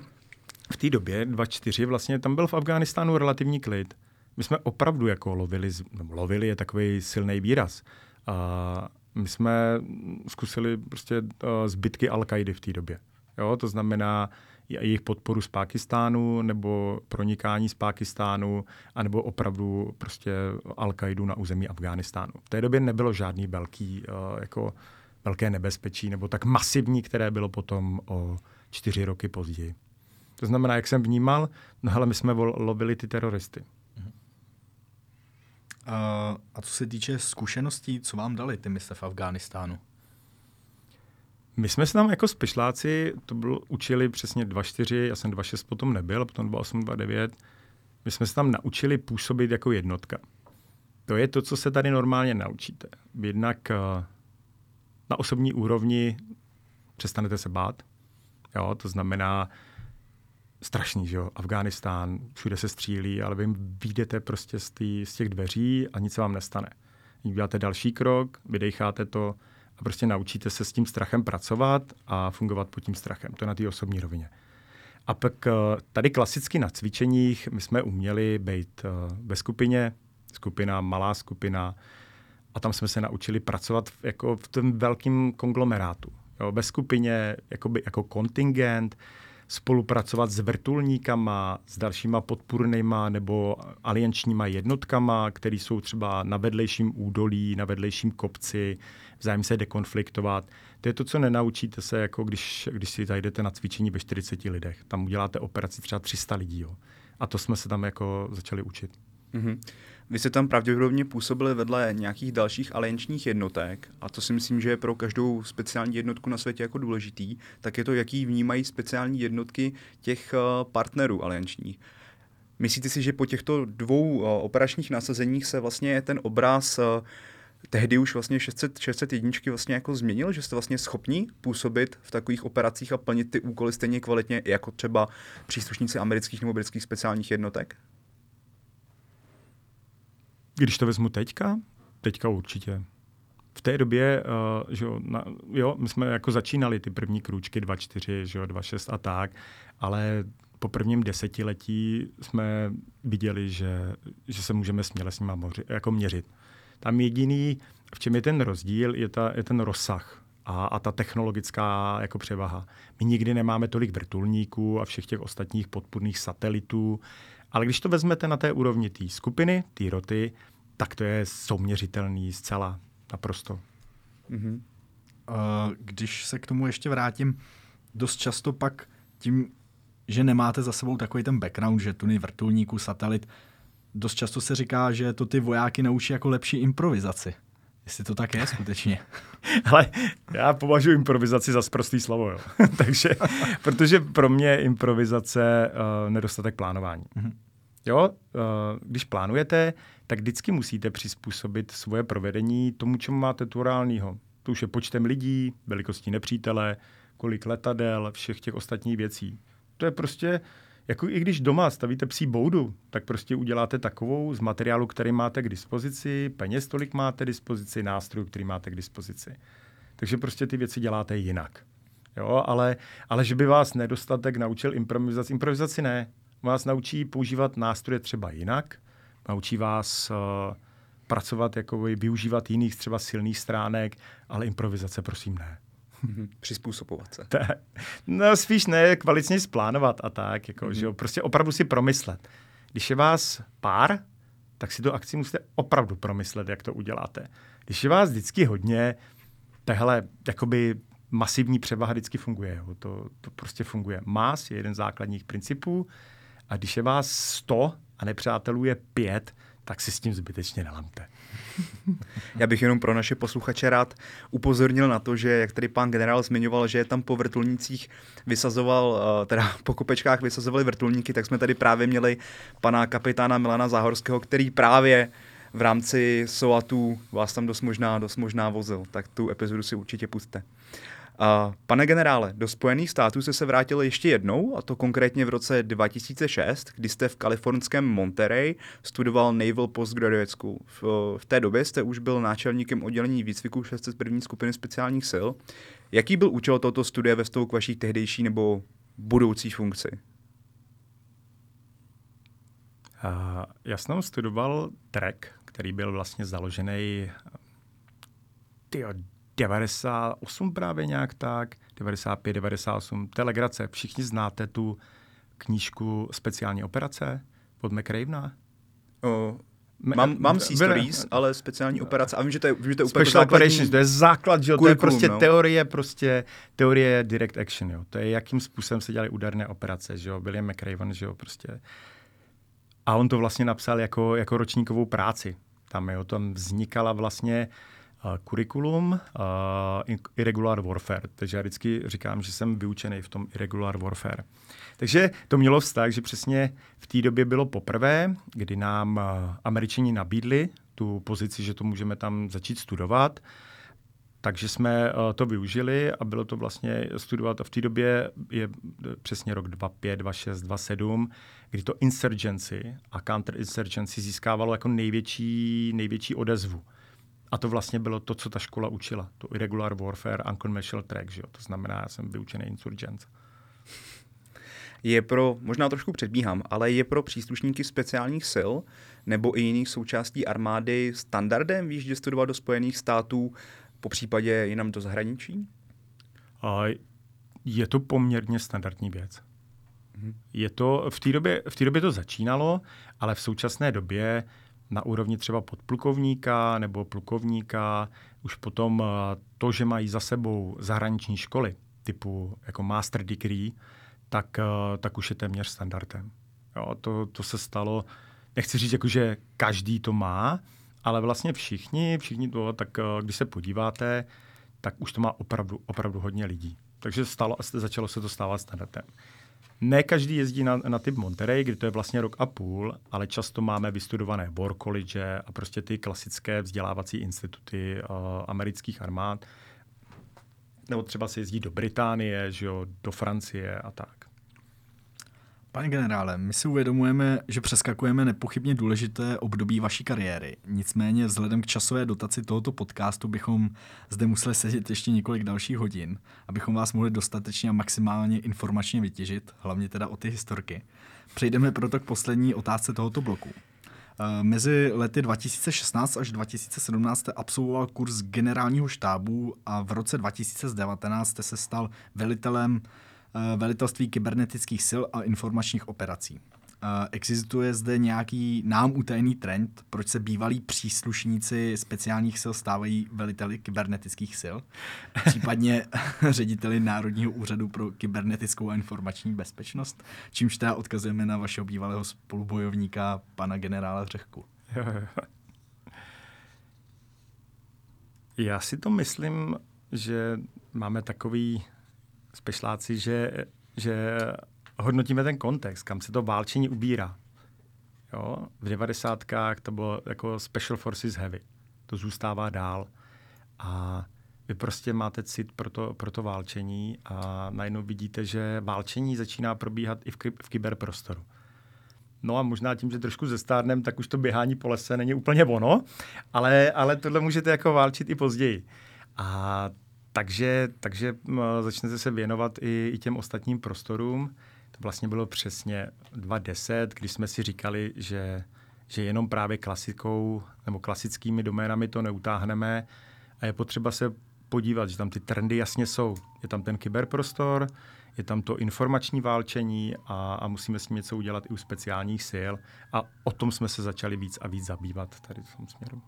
v té době 2.4 vlastně tam byl v Afghánistánu relativní klid. My jsme opravdu jako lovili, nebo lovili je takový silný výraz. A my jsme zkusili prostě uh, zbytky al v té době. Jo, to znamená jejich podporu z Pákistánu nebo pronikání z Pákistánu, anebo opravdu prostě al na území Afghánistánu. V té době nebylo žádný velký, uh, jako velké nebezpečí, nebo tak masivní, které bylo potom o čtyři roky později. To znamená, jak jsem vnímal, no hele, my jsme lovili ty teroristy. a co se týče zkušeností, co vám dali ty mise v Afghánistánu? My jsme se tam jako spešláci, to bylo, učili přesně 2.4, já jsem 2.6 potom nebyl, potom 2.8, 2.9. My jsme se tam naučili působit jako jednotka. To je to, co se tady normálně naučíte. Jednak uh, na osobní úrovni přestanete se bát. Jo, to znamená, strašný, že jo, Afghánistán, všude se střílí, ale vy vyjdete prostě z, tý, z těch dveří a nic se vám nestane. Uděláte další krok, vydecháte to a prostě naučíte se s tím strachem pracovat a fungovat pod tím strachem. To je na té osobní rovině. A pak eh, tady klasicky na cvičeních my jsme uměli být eh, ve skupině, skupina, malá skupina, a tam jsme se naučili pracovat v, jako v tom velkém konglomerátu. Jo, ve skupině jakoby, jako kontingent, spolupracovat s vrtulníkama, s dalšíma podpůrnýma nebo aliančníma jednotkama, které jsou třeba na vedlejším údolí, na vedlejším kopci, vzájemně se dekonfliktovat. To je to, co nenaučíte se, jako když, když si zajdete na cvičení ve 40 lidech. Tam uděláte operaci třeba 300 lidí. Jo. A to jsme se tam jako začali učit. Mm-hmm. Vy jste tam pravděpodobně působili vedle nějakých dalších aliančních jednotek a to si myslím, že je pro každou speciální jednotku na světě jako důležitý, tak je to, jaký vnímají speciální jednotky těch uh, partnerů aliančních. Myslíte si, že po těchto dvou uh, operačních nasazeních se vlastně ten obraz uh, tehdy už vlastně 600, 600 jedničky vlastně jako změnil, že jste vlastně schopni působit v takových operacích a plnit ty úkoly stejně kvalitně jako třeba příslušníci amerických nebo britských speciálních jednotek? Když to vezmu teďka, teďka určitě. V té době, uh, že jo, na, jo, my jsme jako začínali ty první krůčky 2.4, že jo, 2.6 a tak, ale po prvním desetiletí jsme viděli, že, že se můžeme směle s nimi moři, jako měřit. Tam jediný, v čem je ten rozdíl, je, ta, je ten rozsah a, a ta technologická jako převaha. My nikdy nemáme tolik vrtulníků a všech těch ostatních podpůrných satelitů, ale když to vezmete na té úrovni té skupiny, té roty, tak to je souměřitelný zcela naprosto. Mm-hmm. Uh, když se k tomu ještě vrátím, dost často pak tím, že nemáte za sebou takový ten background, že tuny vrtulníků, satelit, dost často se říká, že to ty vojáky naučí jako lepší improvizaci. Jestli to tak je skutečně. (laughs) Ale já považuji improvizaci za sprostý slovo, jo. (laughs) Takže, protože pro mě je improvizace uh, nedostatek plánování. Mm-hmm. Jo, uh, když plánujete, tak vždycky musíte přizpůsobit svoje provedení tomu, čemu máte tu reálního. To už je počtem lidí, velikostí nepřítele, kolik letadel, všech těch ostatních věcí. To je prostě, jako i když doma stavíte psí boudu, tak prostě uděláte takovou z materiálu, který máte k dispozici, peněz tolik máte k dispozici, nástrojů, který máte k dispozici. Takže prostě ty věci děláte jinak. Jo, ale, ale že by vás nedostatek naučil improvizaci, improvizaci ne. Vás naučí používat nástroje třeba jinak, naučí vás uh, pracovat, jako využívat jiných třeba silných stránek, ale improvizace prosím ne. Mhm. (laughs) Přizpůsobovat se. no spíš ne, kvalitně splánovat a tak, jako, mm-hmm. že jo, prostě opravdu si promyslet. Když je vás pár, tak si to akci musíte opravdu promyslet, jak to uděláte. Když je vás vždycky hodně, tahle jakoby masivní převaha vždycky funguje. Jo. To, to prostě funguje. Más je jeden z základních principů a když je vás 100 a nepřátelů je pět, tak si s tím zbytečně nelamte. Já bych jenom pro naše posluchače rád upozornil na to, že jak tady pan generál zmiňoval, že je tam po vrtulnících vysazoval, eh, teda po kopečkách vysazovali vrtulníky, tak jsme tady právě měli pana kapitána Milana Záhorského, který právě v rámci SOATu vás tam dost možná, dost možná vozil. Tak tu epizodu si určitě puste. Uh, pane generále, do Spojených států jste se vrátil ještě jednou, a to konkrétně v roce 2006, kdy jste v kalifornském Monterey studoval Naval Postgraduate School. V, v té době jste už byl náčelníkem oddělení výcviku 601. skupiny speciálních sil. Jaký byl účel tohoto studia ve vztahu k vaší tehdejší nebo budoucí funkci? Uh, já jsem studoval track, který byl vlastně založený tyjo, 98 právě nějak tak, 95, 98, Telegrace. Všichni znáte tu knížku Speciální operace od McRavena? O, Mám, mám Sea Stories, ale speciální operace. A vím, že to je, že to je úplně Special Operations, to je základ, že jo? to je prostě no. teorie, prostě teorie direct action, jo? To je, jakým způsobem se dělaly úderné operace, že jo? William McRaven, že jo, prostě. A on to vlastně napsal jako, jako ročníkovou práci. Tam, jo, tam vznikala vlastně kurikulum uh, Irregular Warfare. Takže já vždycky říkám, že jsem vyučený v tom Irregular Warfare. Takže to mělo vztah, že přesně v té době bylo poprvé, kdy nám uh, američani nabídli tu pozici, že to můžeme tam začít studovat. Takže jsme uh, to využili a bylo to vlastně studovat. A v té době je přesně rok 25, 26, 27, kdy to insurgency a counterinsurgency získávalo jako největší, největší odezvu. A to vlastně bylo to, co ta škola učila. To irregular warfare, unconventional track, že jo? To znamená, já jsem vyučený insurgent. Je pro, možná trošku předbíhám, ale je pro příslušníky speciálních sil nebo i jiných součástí armády standardem výjíždět studovat do Spojených států, po případě jinam do zahraničí? A je to poměrně standardní věc. Mhm. Je to, v té době, v té době to začínalo, ale v současné době na úrovni třeba podplukovníka nebo plukovníka, už potom eh, to, že mají za sebou zahraniční školy typu jako master degree, tak, eh, tak už je téměř standardem. Jo, to, to se stalo, nechci říct, jako, že každý to má, ale vlastně všichni, všichni to, tak eh, když se podíváte, tak už to má opravdu, opravdu hodně lidí. Takže stalo, začalo se to stávat standardem. Ne každý jezdí na, na typ Monterey, kde to je vlastně rok a půl, ale často máme vystudované War College a prostě ty klasické vzdělávací instituty uh, amerických armád. Nebo třeba se jezdí do Británie, že jo, do Francie a tak. Pane generále, my si uvědomujeme, že přeskakujeme nepochybně důležité období vaší kariéry. Nicméně vzhledem k časové dotaci tohoto podcastu bychom zde museli sedět ještě několik dalších hodin, abychom vás mohli dostatečně a maximálně informačně vytěžit, hlavně teda o ty historky. Přejdeme proto k poslední otázce tohoto bloku. Eh, mezi lety 2016 až 2017 absolvoval kurz generálního štábu a v roce 2019 se stal velitelem velitelství kybernetických sil a informačních operací. Eh, existuje zde nějaký nám utajený trend, proč se bývalí příslušníci speciálních sil stávají veliteli kybernetických sil, (laughs) případně (laughs) řediteli Národního úřadu pro kybernetickou a informační bezpečnost, čímž teda odkazujeme na vašeho bývalého spolubojovníka, pana generála Řehku. (laughs) Já si to myslím, že máme takový spešláci, že, že hodnotíme ten kontext, kam se to válčení ubírá. Jo? V devadesátkách to bylo jako Special Forces Heavy. To zůstává dál. A vy prostě máte cit pro to, pro to válčení a najednou vidíte, že válčení začíná probíhat i v, v kyberprostoru. No a možná tím, že trošku zestárnem, tak už to běhání po lese není úplně ono, ale, ale tohle můžete jako válčit i později. A takže, takže začnete se věnovat i, i těm ostatním prostorům vlastně bylo přesně 2010, když jsme si říkali, že, že jenom právě klasikou nebo klasickými doménami to neutáhneme a je potřeba se podívat, že tam ty trendy jasně jsou. Je tam ten kyberprostor, je tam to informační válčení a, a musíme s tím něco udělat i u speciálních sil. A o tom jsme se začali víc a víc zabývat tady v tom směru.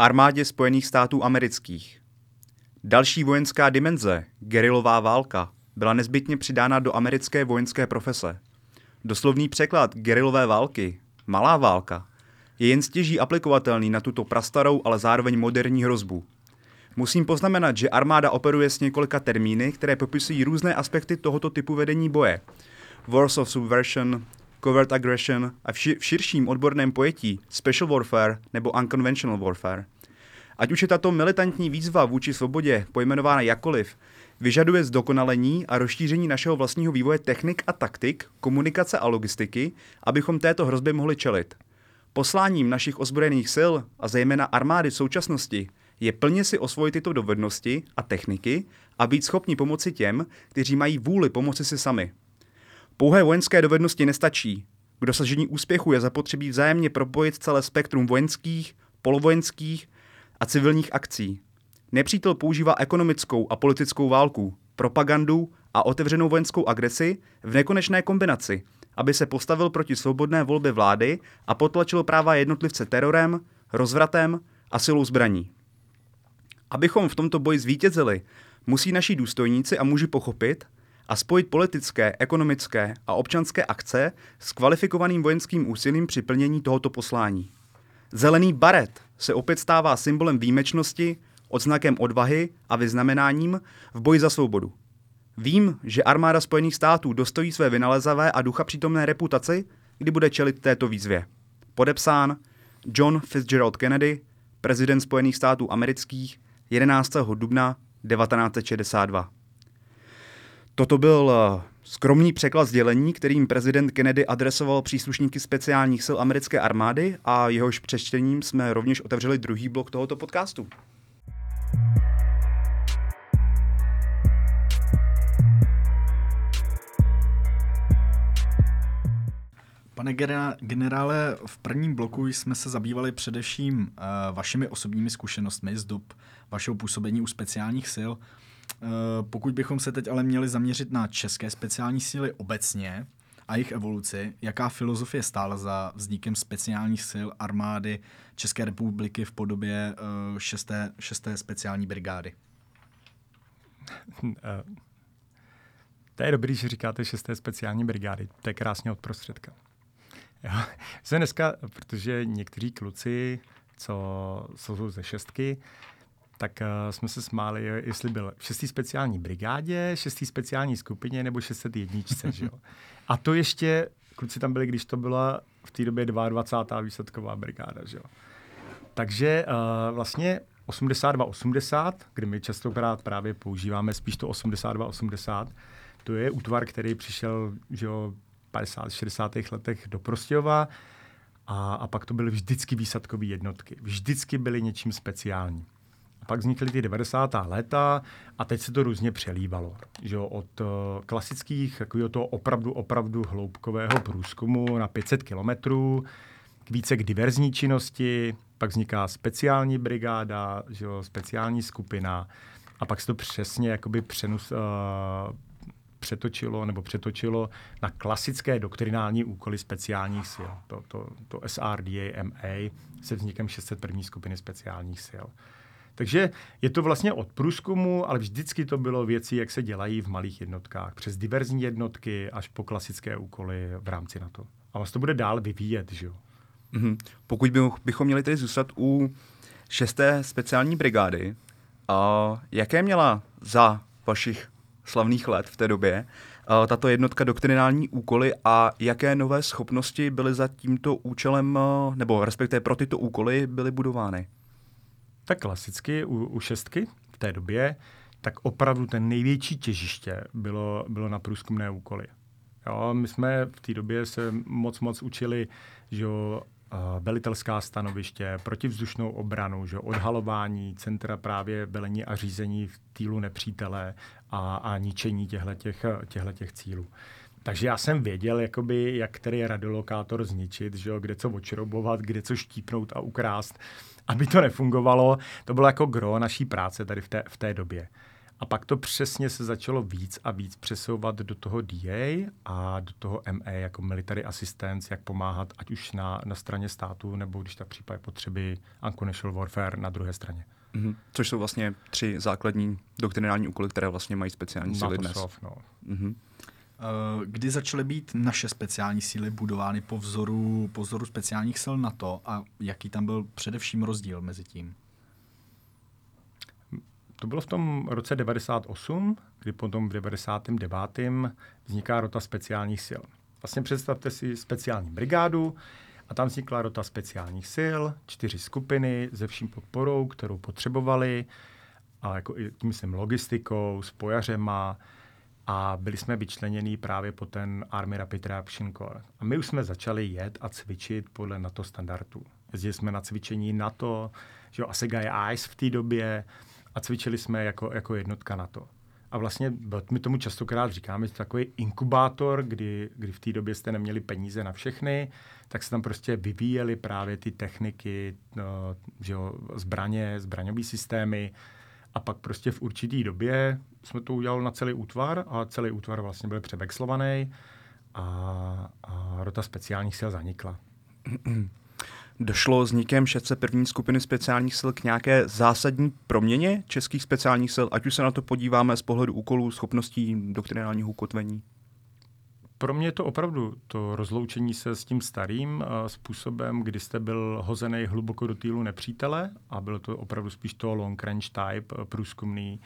Armádě Spojených států amerických. Další vojenská dimenze, gerilová válka, byla nezbytně přidána do americké vojenské profese. Doslovný překlad gerilové války, malá válka, je jen stěží aplikovatelný na tuto prastarou, ale zároveň moderní hrozbu. Musím poznamenat, že armáda operuje s několika termíny, které popisují různé aspekty tohoto typu vedení boje. Wars of Subversion, covert aggression a v, ši- v širším odborném pojetí special warfare nebo unconventional warfare. Ať už je tato militantní výzva vůči svobodě pojmenována jakoliv, vyžaduje zdokonalení a rozšíření našeho vlastního vývoje technik a taktik, komunikace a logistiky, abychom této hrozbě mohli čelit. Posláním našich ozbrojených sil a zejména armády v současnosti je plně si osvojit tyto dovednosti a techniky a být schopni pomoci těm, kteří mají vůli pomoci si sami. Pouhé vojenské dovednosti nestačí. K dosažení úspěchu je zapotřebí vzájemně propojit celé spektrum vojenských, polovojenských a civilních akcí. Nepřítel používá ekonomickou a politickou válku, propagandu a otevřenou vojenskou agresi v nekonečné kombinaci, aby se postavil proti svobodné volbě vlády a potlačil práva jednotlivce terorem, rozvratem a silou zbraní. Abychom v tomto boji zvítězili, musí naši důstojníci a muži pochopit, a spojit politické, ekonomické a občanské akce s kvalifikovaným vojenským úsilím při plnění tohoto poslání. Zelený baret se opět stává symbolem výjimečnosti, odznakem odvahy a vyznamenáním v boji za svobodu. Vím, že armáda Spojených států dostojí své vynalezavé a ducha přítomné reputaci, kdy bude čelit této výzvě. Podepsán John Fitzgerald Kennedy, prezident Spojených států amerických 11. dubna 1962. Toto byl eh, skromný překlad sdělení, kterým prezident Kennedy adresoval příslušníky speciálních sil americké armády a jehož přečtením jsme rovněž otevřeli druhý blok tohoto podcastu. Pane generále, v prvním bloku jsme se zabývali především uh, vašimi osobními zkušenostmi z dob vašeho působení u speciálních sil. Eh, pokud bychom se teď ale měli zaměřit na české speciální síly obecně a jejich evoluci, jaká filozofie stála za vznikem speciálních sil armády České republiky v podobě uh, šesté, šesté speciální brigády? Eh, to je dobrý, že říkáte šesté speciální brigády. To je krásně od prostředka. Jo. Dneska, protože někteří kluci, co jsou ze šestky, tak uh, jsme se smáli, jestli byl v 6. speciální brigádě, 6. speciální skupině nebo 601. že jo. A to ještě, kluci tam byli, když to byla v té době 22. výsledková brigáda, že jo. Takže uh, vlastně 82-80, kdy my častokrát právě používáme spíš to 82-80, to je útvar, který přišel že jo, 50. 60. letech do Prostějova a, a pak to byly vždycky výsadkové jednotky. Vždycky byly něčím speciální. Pak vznikly ty 90. léta a teď se to různě přelívalo. Že od uh, klasických, takového toho opravdu, opravdu hloubkového průzkumu na 500 kilometrů, více k diverzní činnosti, pak vzniká speciální brigáda, že jo, speciální skupina a pak se to přesně jakoby přenus, uh, přetočilo nebo přetočilo na klasické doktrinální úkoly speciálních sil. To, to, to SRDA MA se vznikem 601. skupiny speciálních sil. Takže je to vlastně od průzkumu, ale vždycky to bylo věci, jak se dělají v malých jednotkách. Přes diverzní jednotky až po klasické úkoly v rámci NATO. A vlastně to bude dál vyvíjet, že jo? Mm-hmm. Pokud bychom měli tedy zůstat u šesté speciální brigády, a jaké měla za vašich slavných let v té době tato jednotka doktrinální úkoly a jaké nové schopnosti byly za tímto účelem, nebo respektive pro tyto úkoly byly budovány? Tak klasicky u, u šestky v té době, tak opravdu ten největší těžiště bylo, bylo na průzkumné úkoly. Jo, my jsme v té době se moc, moc učili, že jo, velitelská stanoviště, protivzdušnou obranu, že odhalování centra právě velení a řízení v týlu nepřítele a, a ničení těchto těch cílů. Takže já jsem věděl, jakoby, jak který radiolokátor zničit, že jo, kde co očrobovat, kde co štípnout a ukrást, aby to nefungovalo. To bylo jako gro naší práce tady v té, v té době. A pak to přesně se začalo víc a víc přesouvat do toho DA a do toho MA jako military assistance, jak pomáhat ať už na, na straně státu, nebo když tak případě potřeby unconventional warfare na druhé straně. Mm-hmm. Což jsou vlastně tři základní doktrinální úkoly, které vlastně mají speciální síly dnes. Sof, no. mm-hmm. Kdy začaly být naše speciální síly budovány po vzoru, po vzoru speciálních sil NATO a jaký tam byl především rozdíl mezi tím? To bylo v tom roce 98, kdy potom v 99. vzniká rota speciálních sil. Vlastně představte si speciální brigádu a tam vznikla rota speciálních sil, čtyři skupiny se vším podporou, kterou potřebovali, a jako tím myslím logistikou, spojařema, a byli jsme vyčleněni právě po ten Army Rapid Reaction Corps. A my už jsme začali jet a cvičit podle NATO standardů. Jezdili jsme na cvičení NATO, že jo, Asegai Ice v té době, a cvičili jsme jako, jako jednotka na to. A vlastně my tomu častokrát říkáme, že to takový inkubátor, kdy, kdy v té době jste neměli peníze na všechny, tak se tam prostě vyvíjely právě ty techniky, no, že jo, zbraně, zbraňové systémy. A pak prostě v určitý době jsme to udělali na celý útvar a celý útvar vlastně byl převexlovaný a, a rota speciálních sil zanikla. Došlo vznikem první skupiny speciálních sil k nějaké zásadní proměně českých speciálních sil, ať už se na to podíváme z pohledu úkolů, schopností doktrinálního ukotvení? Pro mě je to opravdu to rozloučení se s tím starým uh, způsobem, kdy jste byl hozený hluboko do týlu nepřítele a bylo to opravdu spíš to long range type, uh, průzkumný,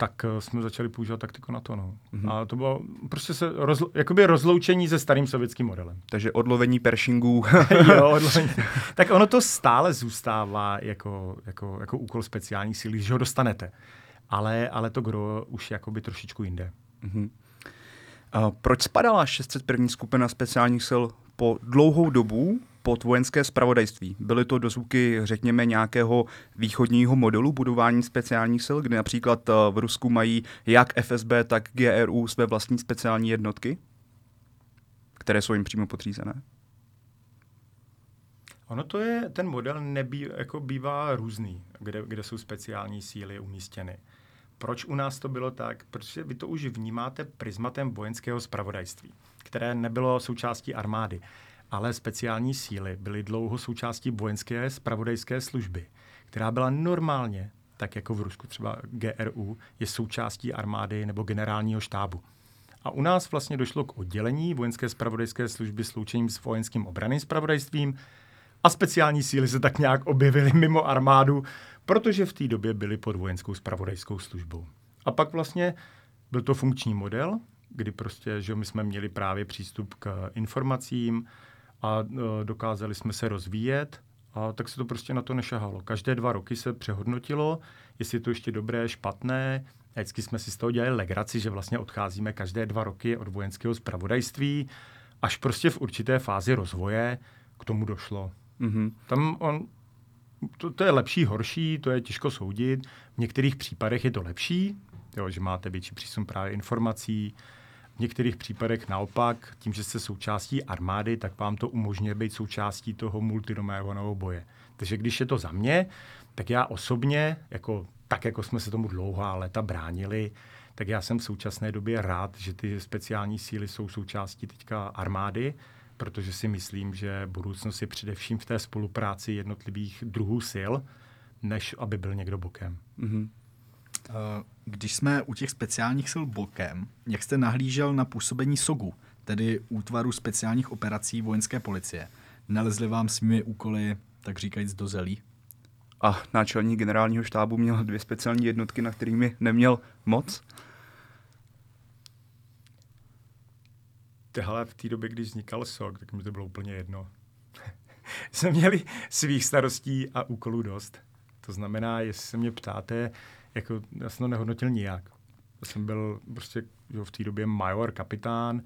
tak uh, jsme začali používat taktiku na to. No. Mm-hmm. A to bylo prostě se rozlo, jakoby rozloučení se starým sovětským modelem. Takže odlovení pershingů. (laughs) jo, (laughs) odlovení. tak ono to stále zůstává jako, jako, jako úkol speciální síly, že ho dostanete. Ale, ale to gro už jakoby trošičku jinde. Mm-hmm. Uh, proč spadala 601. skupina speciálních sil po dlouhou dobu pod vojenské spravodajství. Byly to dozvuky, řekněme, nějakého východního modelu budování speciálních sil, kdy například eh, v Rusku mají jak FSB, tak GRU své vlastní speciální jednotky, které jsou jim přímo podřízené? Ono to je, ten model nebý, jako bývá různý, kde, kde jsou speciální síly umístěny. Proč u nás to bylo tak? Protože vy to už vnímáte prismatem vojenského spravodajství, které nebylo součástí armády ale speciální síly byly dlouho součástí vojenské spravodajské služby, která byla normálně, tak jako v Rusku třeba GRU, je součástí armády nebo generálního štábu. A u nás vlastně došlo k oddělení vojenské spravodajské služby sloučením s vojenským obraným spravodajstvím a speciální síly se tak nějak objevily mimo armádu, protože v té době byly pod vojenskou spravodajskou službou. A pak vlastně byl to funkční model, kdy prostě, že my jsme měli právě přístup k informacím, a e, dokázali jsme se rozvíjet a tak se to prostě na to nešahalo. Každé dva roky se přehodnotilo, jestli je to ještě dobré, špatné. A vždycky jsme si z toho dělali legraci, že vlastně odcházíme každé dva roky od vojenského zpravodajství, až prostě v určité fázi rozvoje k tomu došlo. Mm-hmm. Tam on to, to je lepší, horší, to je těžko soudit. V některých případech je to lepší, jo, že máte větší přísun právě informací. V některých případech naopak, tím, že jste součástí armády, tak vám to umožňuje být součástí toho multidoménového boje. Takže když je to za mě, tak já osobně, jako, tak jako jsme se tomu dlouhá léta bránili, tak já jsem v současné době rád, že ty speciální síly jsou součástí teďka armády, protože si myslím, že budoucnost je především v té spolupráci jednotlivých druhů sil, než aby byl někdo bokem. Mm-hmm. Když jsme u těch speciálních sil bokem, jak jste nahlížel na působení SOGu, tedy útvaru speciálních operací vojenské policie? Nalezli vám svými úkoly, tak říkajíc, do zelí? A náčelník generálního štábu měl dvě speciální jednotky, na kterými neměl moc. Tehle v té době, když vznikal SOG, tak mi to bylo úplně jedno. (laughs) jsme měli svých starostí a úkolů dost. To znamená, jestli se mě ptáte, jako já jsem to nehodnotil nijak. Já jsem byl prostě jo, v té době major, kapitán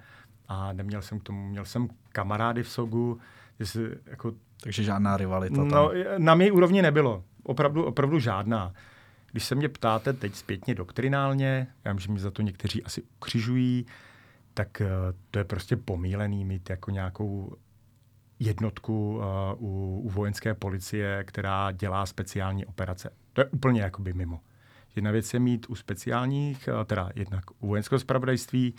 a neměl jsem k tomu, měl jsem kamarády v SOGu, jestli, jako, takže žádná rivalita tam. No, na mé úrovni nebylo. Opravdu, opravdu žádná. Když se mě ptáte teď zpětně doktrinálně, já vím, že mi za to někteří asi ukřižují, tak uh, to je prostě pomílený mít jako nějakou jednotku uh, u, u vojenské policie, která dělá speciální operace. To je úplně jakoby mimo. Jedna věc je mít u speciálních, teda jednak u vojenského spravodajství,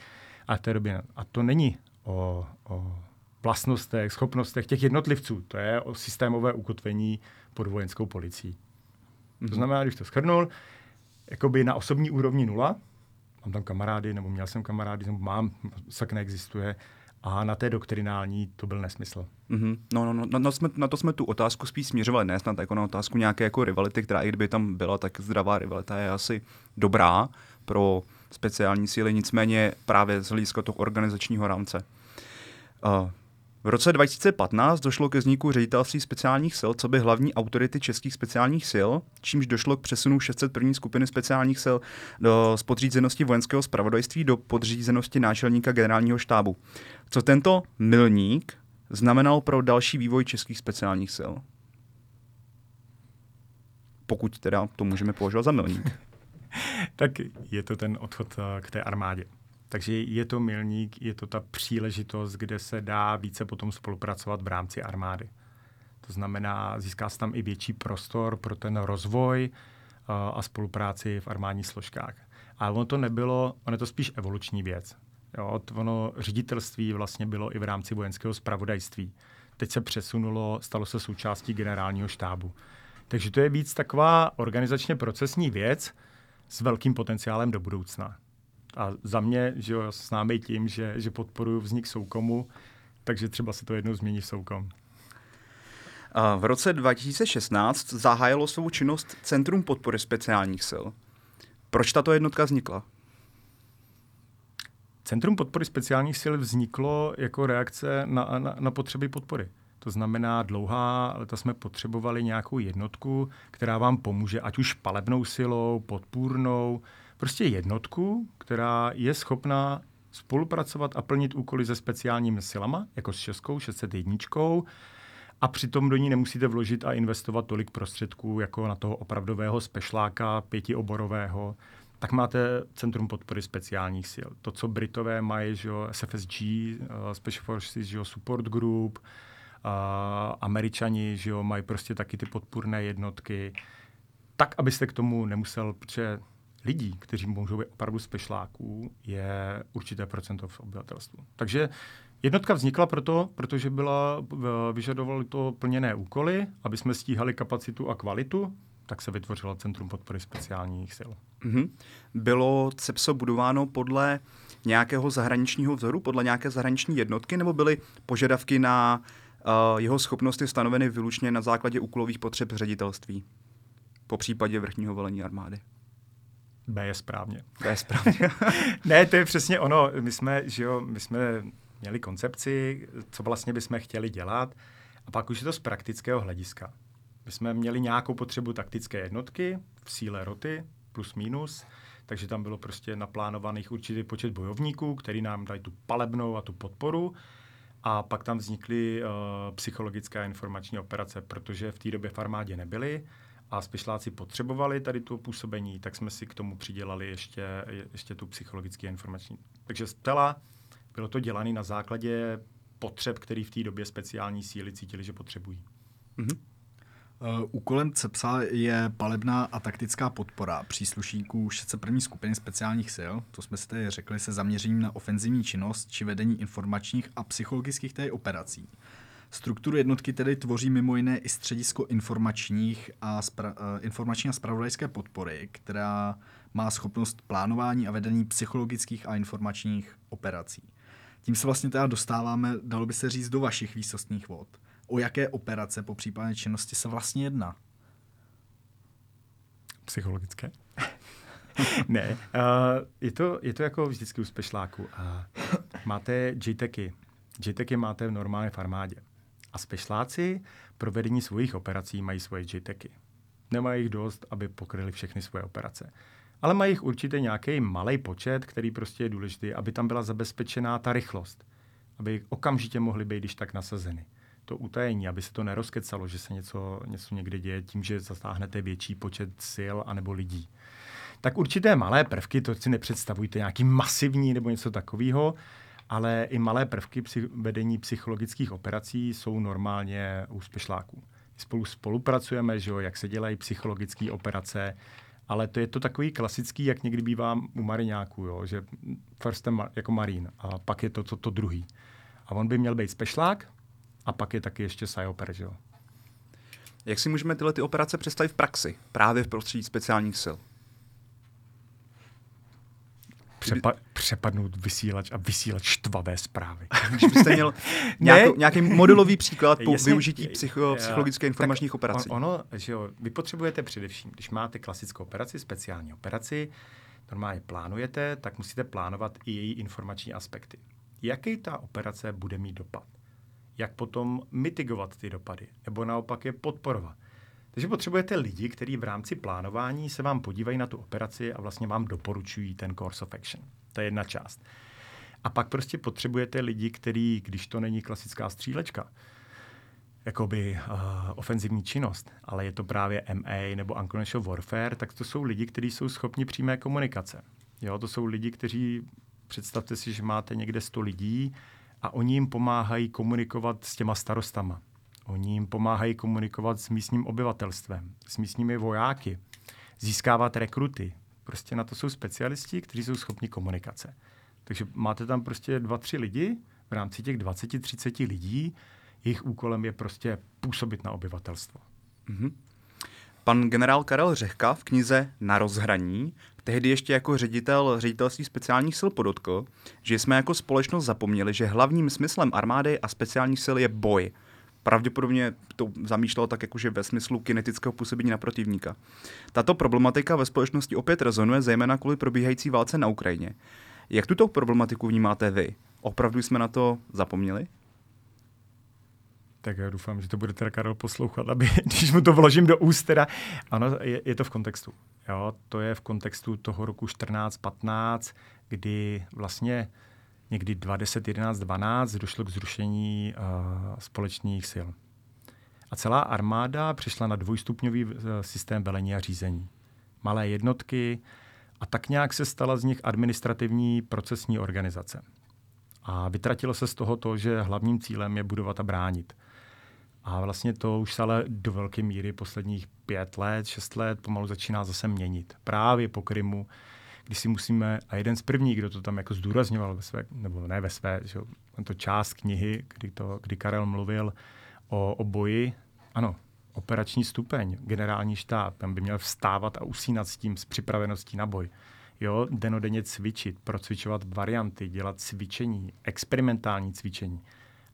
a, té době, a to není o, o vlastnostech, schopnostech těch jednotlivců. To je o systémové ukotvení pod vojenskou policií. Mm-hmm. To mhm. znamená, když to schrnul, jakoby na osobní úrovni nula, mám tam kamarády, nebo měl jsem kamarády, nebo mám, sak neexistuje, a na té doktrinální to byl nesmysl. Mm-hmm. No, no, no, no jsme, na to jsme tu otázku spíš směřovali, ne snad jako na otázku nějaké jako rivality, která i kdyby tam byla, tak zdravá rivalita je asi dobrá pro speciální síly, nicméně právě z hlediska toho organizačního rámce. Uh, v roce 2015 došlo ke vzniku ředitelství speciálních sil, co by hlavní autority českých speciálních sil, čímž došlo k přesunu 601. skupiny speciálních sil do spodřízenosti vojenského spravodajství do podřízenosti náčelníka generálního štábu. Co tento milník znamenal pro další vývoj českých speciálních sil? Pokud teda to můžeme považovat za milník. (laughs) tak je to ten odchod eh, k té armádě. Takže je to milník, je to ta příležitost, kde se dá více potom spolupracovat v rámci armády. To znamená, získá se tam i větší prostor pro ten rozvoj uh, a spolupráci v armádních složkách. Ale ono to nebylo, ono je to spíš evoluční věc. Jo, ono ředitelství vlastně bylo i v rámci vojenského spravodajství. Teď se přesunulo, stalo se součástí generálního štábu. Takže to je víc taková organizačně procesní věc s velkým potenciálem do budoucna. A za mě, že jo, známý tím, že, že podporuji vznik soukomu, takže třeba se to jednou změní v soukom. V roce 2016 zahájilo svou činnost Centrum podpory speciálních sil. Proč tato jednotka vznikla? Centrum podpory speciálních sil vzniklo jako reakce na, na, na potřeby podpory. To znamená, dlouhá leta jsme potřebovali nějakou jednotku, která vám pomůže, ať už palebnou silou, podpůrnou, prostě jednotku, která je schopná spolupracovat a plnit úkoly se speciálními silama, jako s Českou 601, a přitom do ní nemusíte vložit a investovat tolik prostředků jako na toho opravdového spešláka pětioborového, tak máte Centrum podpory speciálních sil. To, co Britové mají, že jo, SFSG, eh, Special Forces, že jo, Support Group, uh, Američani, že jo, mají prostě taky ty podpůrné jednotky, tak, abyste k tomu nemusel, protože lidí, kteří můžou být opravdu spešláků, je určité procento v obyvatelstvu. Takže jednotka vznikla proto, protože byla, vyžadovaly to plněné úkoly, aby jsme stíhali kapacitu a kvalitu, tak se vytvořilo Centrum podpory speciálních sil. Mm-hmm. Bylo CEPSO budováno podle nějakého zahraničního vzoru, podle nějaké zahraniční jednotky, nebo byly požadavky na uh, jeho schopnosti stanoveny vylučně na základě úkolových potřeb ředitelství, po případě vrchního velení armády? B je správně. B je správně. (laughs) ne, to je přesně ono. My jsme, že jo, my jsme měli koncepci, co vlastně bychom chtěli dělat, a pak už je to z praktického hlediska. My jsme měli nějakou potřebu taktické jednotky v síle roty, plus minus, takže tam bylo prostě naplánovaných určitý počet bojovníků, který nám dají tu palebnou a tu podporu. A pak tam vznikly uh, psychologické a informační operace, protože v té době v armádě nebyly a spešláci potřebovali tady tu působení, tak jsme si k tomu přidělali ještě, ještě tu psychologický informační. Takže zcela bylo to dělané na základě potřeb, který v té době speciální síly cítili, že potřebují. Mm-hmm. Úkolem CEPSA je palebná a taktická podpora příslušníků 601. skupiny speciálních sil, to jsme si tady řekli, se zaměřením na ofenzivní činnost či vedení informačních a psychologických operací. Strukturu jednotky tedy tvoří mimo jiné i středisko informačních a, spra- eh, informační a spravodajské podpory, která má schopnost plánování a vedení psychologických a informačních operací. Tím se vlastně teda dostáváme, dalo by se říct, do vašich výsostných vod. O jaké operace po případné činnosti se vlastně jedná? Psychologické. (laughs) ne, uh, je, to, je to jako vždycky u spešláku. Uh, máte JTECy. JTECy máte v normálně v armádě. A spešláci pro vedení svých operací mají svoje JTECy. Nemají jich dost, aby pokryli všechny svoje operace. Ale mají jich určitě nějaký malý počet, který prostě je důležitý, aby tam byla zabezpečená ta rychlost. Aby okamžitě mohly být když tak nasazeny. To utajení, aby se to nerozkecalo, že se něco, něco někde děje tím, že zatáhnete větší počet sil anebo lidí. Tak určité malé prvky, to si nepředstavujte nějaký masivní nebo něco takového, ale i malé prvky při vedení psychologických operací jsou normálně u spešláků. Spolu spolupracujeme, že jo, jak se dělají psychologické operace, ale to je to takový klasický, jak někdy bývá u mariňáků, jo, že first ma- jako marín a pak je to to, to druhý. A on by měl být spešlák a pak je taky ještě psyoper, že jo. Jak si můžeme tyhle ty operace představit v praxi, právě v prostředí speciálních sil? Přepa- přepadnout vysílač a vysílat štvavé zprávy. (laughs) Když byste měl nějakou, nějaký modelový příklad po Jasně, využití psycho, psychologické informačních operací. On, ono, že jo, vy potřebujete především, když máte klasickou operaci, speciální operaci, normálně plánujete, tak musíte plánovat i její informační aspekty. Jaký ta operace bude mít dopad? Jak potom mitigovat ty dopady? Nebo naopak je podporovat? Takže potřebujete lidi, kteří v rámci plánování se vám podívají na tu operaci a vlastně vám doporučují ten course of action. To je jedna část. A pak prostě potřebujete lidi, kteří, když to není klasická střílečka, jakoby uh, ofenzivní činnost, ale je to právě MA nebo Unconventional Warfare, tak to jsou lidi, kteří jsou schopni přímé komunikace. Jo, to jsou lidi, kteří, představte si, že máte někde 100 lidí a oni jim pomáhají komunikovat s těma starostama Oni jim pomáhají komunikovat s místním obyvatelstvem, s místními vojáky, získávat rekruty. Prostě na to jsou specialisti, kteří jsou schopni komunikace. Takže máte tam prostě dva, tři lidi, v rámci těch 20-30 lidí, jejich úkolem je prostě působit na obyvatelstvo. Mm-hmm. Pan generál Karel Řehka v knize Na rozhraní tehdy ještě jako ředitel ředitelství speciálních sil podotkl, že jsme jako společnost zapomněli, že hlavním smyslem armády a speciálních sil je boj – pravděpodobně to zamýšlelo tak jakože ve smyslu kinetického působení na protivníka. Tato problematika ve společnosti opět rezonuje zejména kvůli probíhající válce na Ukrajině. Jak tuto problematiku vnímáte vy? Opravdu jsme na to zapomněli? Tak já doufám, že to bude teda Karel poslouchat, aby, (laughs) když mu to vložím do úst, teda, ano, je, je to v kontextu. Jo, to je v kontextu toho roku 14-15, kdy vlastně někdy 20, 11, 12 došlo k zrušení uh, společných sil. A celá armáda přišla na dvojstupňový uh, systém velení a řízení. Malé jednotky a tak nějak se stala z nich administrativní procesní organizace. A vytratilo se z toho to, že hlavním cílem je budovat a bránit. A vlastně to už se ale do velké míry posledních pět let, šest let pomalu začíná zase měnit. Právě po Krymu, když si musíme, a jeden z prvních, kdo to tam jako zdůrazňoval ve své, nebo ne ve své, že to část knihy, kdy, to, kdy Karel mluvil o, o boji, ano, operační stupeň, generální štáb, tam by měl vstávat a usínat s tím, s připraveností na boj. Jo, denodenně cvičit, procvičovat varianty, dělat cvičení, experimentální cvičení.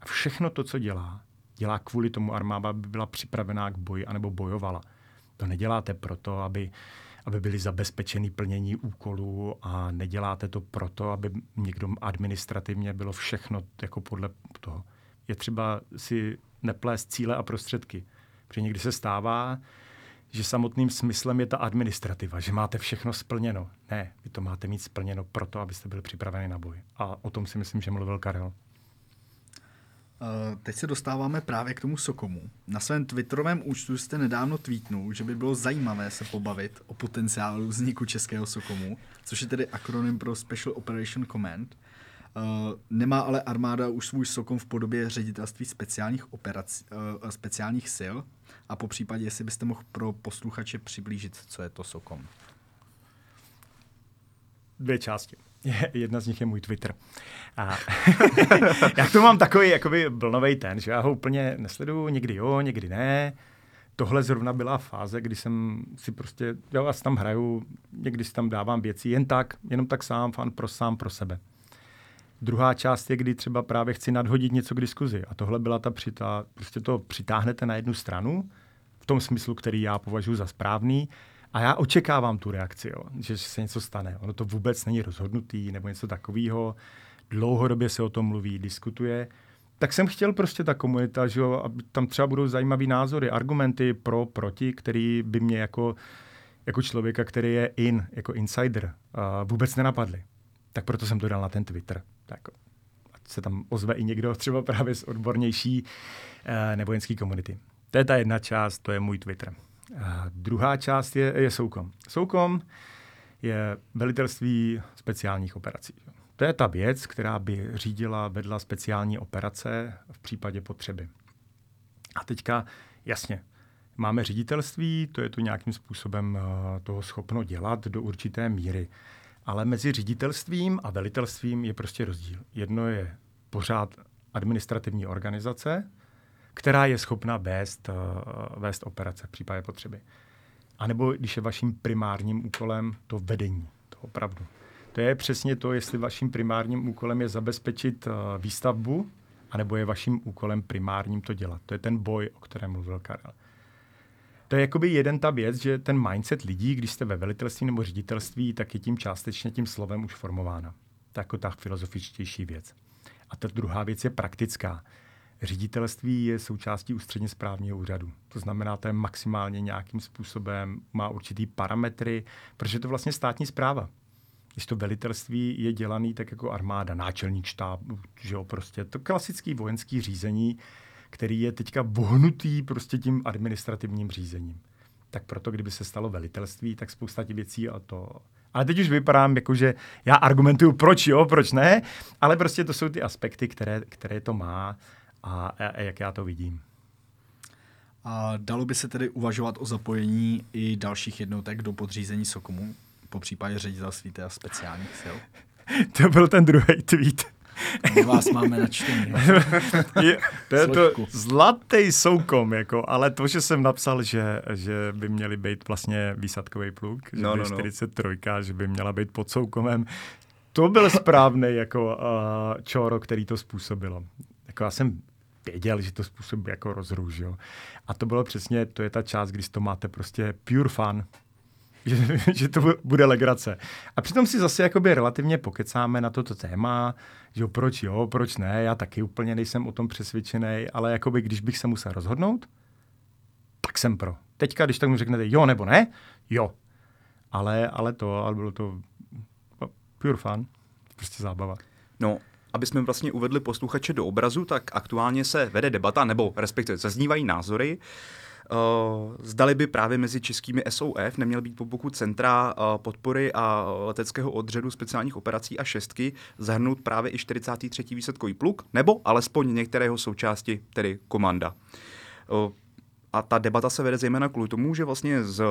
A všechno to, co dělá, dělá kvůli tomu armáda, aby byla připravená k boji anebo bojovala. To neděláte proto, aby aby byly zabezpečeny plnění úkolů a neděláte to proto, aby někdo administrativně bylo všechno jako podle toho. Je třeba si neplést cíle a prostředky. Protože někdy se stává, že samotným smyslem je ta administrativa, že máte všechno splněno. Ne, vy to máte mít splněno proto, abyste byli připraveni na boj. A o tom si myslím, že mluvil Karel. Teď se dostáváme právě k tomu Sokomu. Na svém Twitterovém účtu jste nedávno tweetnul, že by bylo zajímavé se pobavit o potenciálu vzniku českého Sokomu, což je tedy akronym pro Special Operation Command. Uh, nemá ale armáda už svůj Sokom v podobě ředitelství speciálních, operací, uh, speciálních sil a po případě, jestli byste mohl pro posluchače přiblížit, co je to Sokom. Dvě části. Jedna z nich je můj Twitter. A (laughs) já to mám takový jakoby blnovej ten, že já ho úplně nesleduju, někdy jo, někdy ne. Tohle zrovna byla fáze, kdy jsem si prostě, já si tam hraju, někdy si tam dávám věci jen tak, jenom tak sám, fan pro sám pro sebe. Druhá část je, kdy třeba právě chci nadhodit něco k diskuzi. A tohle byla ta přitá, prostě to přitáhnete na jednu stranu, v tom smyslu, který já považuji za správný, a já očekávám tu reakci, jo, že se něco stane. Ono to vůbec není rozhodnutý nebo něco takového. Dlouhodobě se o tom mluví, diskutuje. Tak jsem chtěl prostě ta komunita, že jo, aby tam třeba budou zajímavé názory, argumenty pro, proti, který by mě jako, jako člověka, který je in, jako insider, vůbec nenapadly. Tak proto jsem to dal na ten Twitter. Tak se tam ozve i někdo třeba právě z odbornější uh, nevojenské komunity. To je ta jedna část, to je můj Twitter. Druhá část je, je Soukom. Soukom je velitelství speciálních operací. To je ta věc, která by řídila, vedla speciální operace v případě potřeby. A teďka, jasně, máme ředitelství, to je to nějakým způsobem uh, toho schopno dělat do určité míry. Ale mezi ředitelstvím a velitelstvím je prostě rozdíl. Jedno je pořád administrativní organizace, která je schopna vést, uh, vést operace v případě potřeby. A nebo když je vaším primárním úkolem to vedení, to opravdu. To je přesně to, jestli vaším primárním úkolem je zabezpečit uh, výstavbu, anebo je vaším úkolem primárním to dělat. To je ten boj, o kterém mluvil Karel. To je jakoby jeden ta věc, že ten mindset lidí, když jste ve velitelství nebo ředitelství, tak je tím částečně tím slovem už formována. To je jako ta filozofičtější věc. A ta druhá věc je praktická. Ředitelství je součástí ústředně správního úřadu. To znamená, to je maximálně nějakým způsobem, má určitý parametry, protože to vlastně státní zpráva. Když to velitelství je dělaný tak jako armáda, náčelník štáb, že jo, prostě to klasický vojenský řízení, který je teďka vohnutý prostě tím administrativním řízením. Tak proto, kdyby se stalo velitelství, tak spousta těch věcí a to ale teď už vypadám jako, že já argumentuju, proč jo, proč ne, ale prostě to jsou ty aspekty, které, které to má a, a jak já to vidím. A dalo by se tedy uvažovat o zapojení i dalších jednotek do podřízení Sokomu, po případě ředitelství a speciálních sil? (laughs) to byl ten druhý tweet. My vás máme načtení. (laughs) je, to je to zlatý soukom, jako, ale to, že jsem napsal, že, že by měly být vlastně výsadkový pluk, že no, by no, no. 43, že by měla být pod soukomem, to byl správný jako uh, čoro, který to způsobilo. Jako já jsem věděl, že to způsobí jako rozruž, jo. A to bylo přesně, to je ta část, když to máte prostě pure fun, (laughs) že, že to bude legrace. A přitom si zase jakoby relativně pokecáme na toto téma, že jo, proč jo, proč ne, já taky úplně nejsem o tom přesvědčený, ale jakoby když bych se musel rozhodnout, tak jsem pro. Teďka, když tak mi řeknete jo nebo ne, jo. Ale, ale to, ale bylo to pure fun, prostě zábava. No, aby jsme vlastně uvedli posluchače do obrazu, tak aktuálně se vede debata, nebo respektive zaznívají názory, Uh, zdali by právě mezi českými SOF neměl být po boku Centra uh, podpory a leteckého odředu speciálních operací a šestky zahrnout právě i 43. výsadkový pluk, nebo alespoň některého součásti, tedy komanda. Uh, a ta debata se vede zejména kvůli tomu, že vlastně z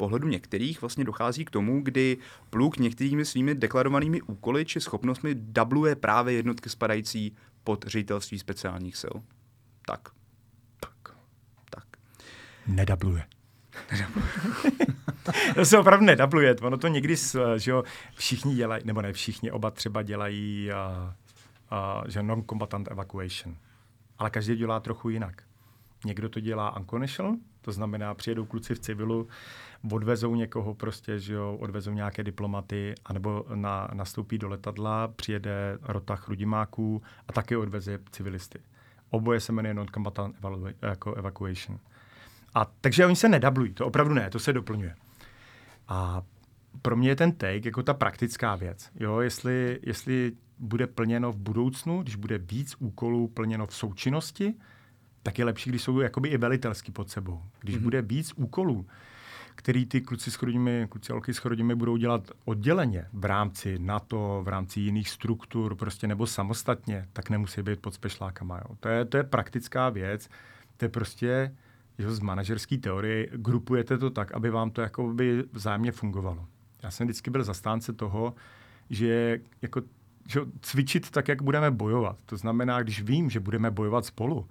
pohledu některých vlastně dochází k tomu, kdy pluk některými svými deklarovanými úkoly či schopnostmi dubluje právě jednotky spadající pod ředitelství speciálních sil. Tak. Tak. Tak. Nedabluje. (laughs) to se opravdu nedabluje. Ono to někdy, že jo, všichni dělají, nebo ne všichni, oba třeba dělají, uh, uh, že non-combatant evacuation. Ale každý dělá trochu jinak. Někdo to dělá unconditional, to znamená, přijedou kluci v civilu, odvezou někoho prostě, že jo, odvezou nějaké diplomaty, anebo na, nastoupí do letadla, přijede rota chrudimáků a taky odveze civilisty. Oboje se jmenuje non-combatant jako evacuation. A takže oni se nedablují, to opravdu ne, to se doplňuje. A pro mě je ten take jako ta praktická věc. Jo, jestli, jestli bude plněno v budoucnu, když bude víc úkolů plněno v součinnosti, tak je lepší, když jsou jakoby i velitelsky pod sebou. Když mm-hmm. bude víc úkolů, který ty kluci s chodími, kluci a holky s chodími budou dělat odděleně v rámci NATO, v rámci jiných struktur, prostě nebo samostatně, tak nemusí být pod spešlákama. Jo. To, je, to je praktická věc. To je prostě že z manažerské teorie grupujete to tak, aby vám to jakoby vzájemně fungovalo. Já jsem vždycky byl zastánce toho, že jako že cvičit tak, jak budeme bojovat. To znamená, když vím, že budeme bojovat spolu,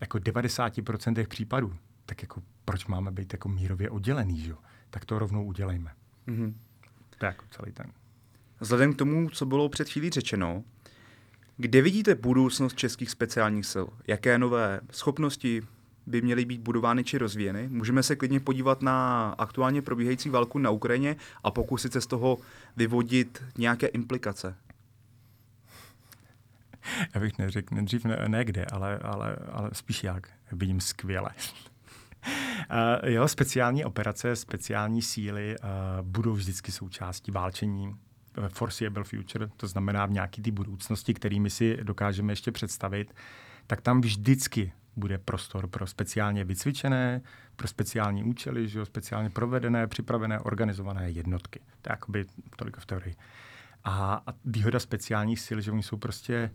jako 90% případů, tak jako proč máme být jako mírově oddělený, že? tak to rovnou udělejme. Mm-hmm. To je jako celý ten. Vzhledem k tomu, co bylo před chvílí řečeno, kde vidíte budoucnost českých speciálních sil? Jaké nové schopnosti by měly být budovány či rozvíjeny? Můžeme se klidně podívat na aktuálně probíhající válku na Ukrajině a pokusit se z toho vyvodit nějaké implikace. (laughs) Já bych neřekl nejdřív ne, ne kde, ale, ale, ale spíš jak. Vidím skvěle. Jo, speciální operace, speciální síly uh, budou vždycky součástí válčení foreseeable future, to znamená v nějaké té budoucnosti, kterými si dokážeme ještě představit, tak tam vždycky bude prostor pro speciálně vycvičené, pro speciální účely, že jo, speciálně provedené, připravené, organizované jednotky. To je jakoby toliko v teorii. A, a výhoda speciálních sil, že oni jsou prostě,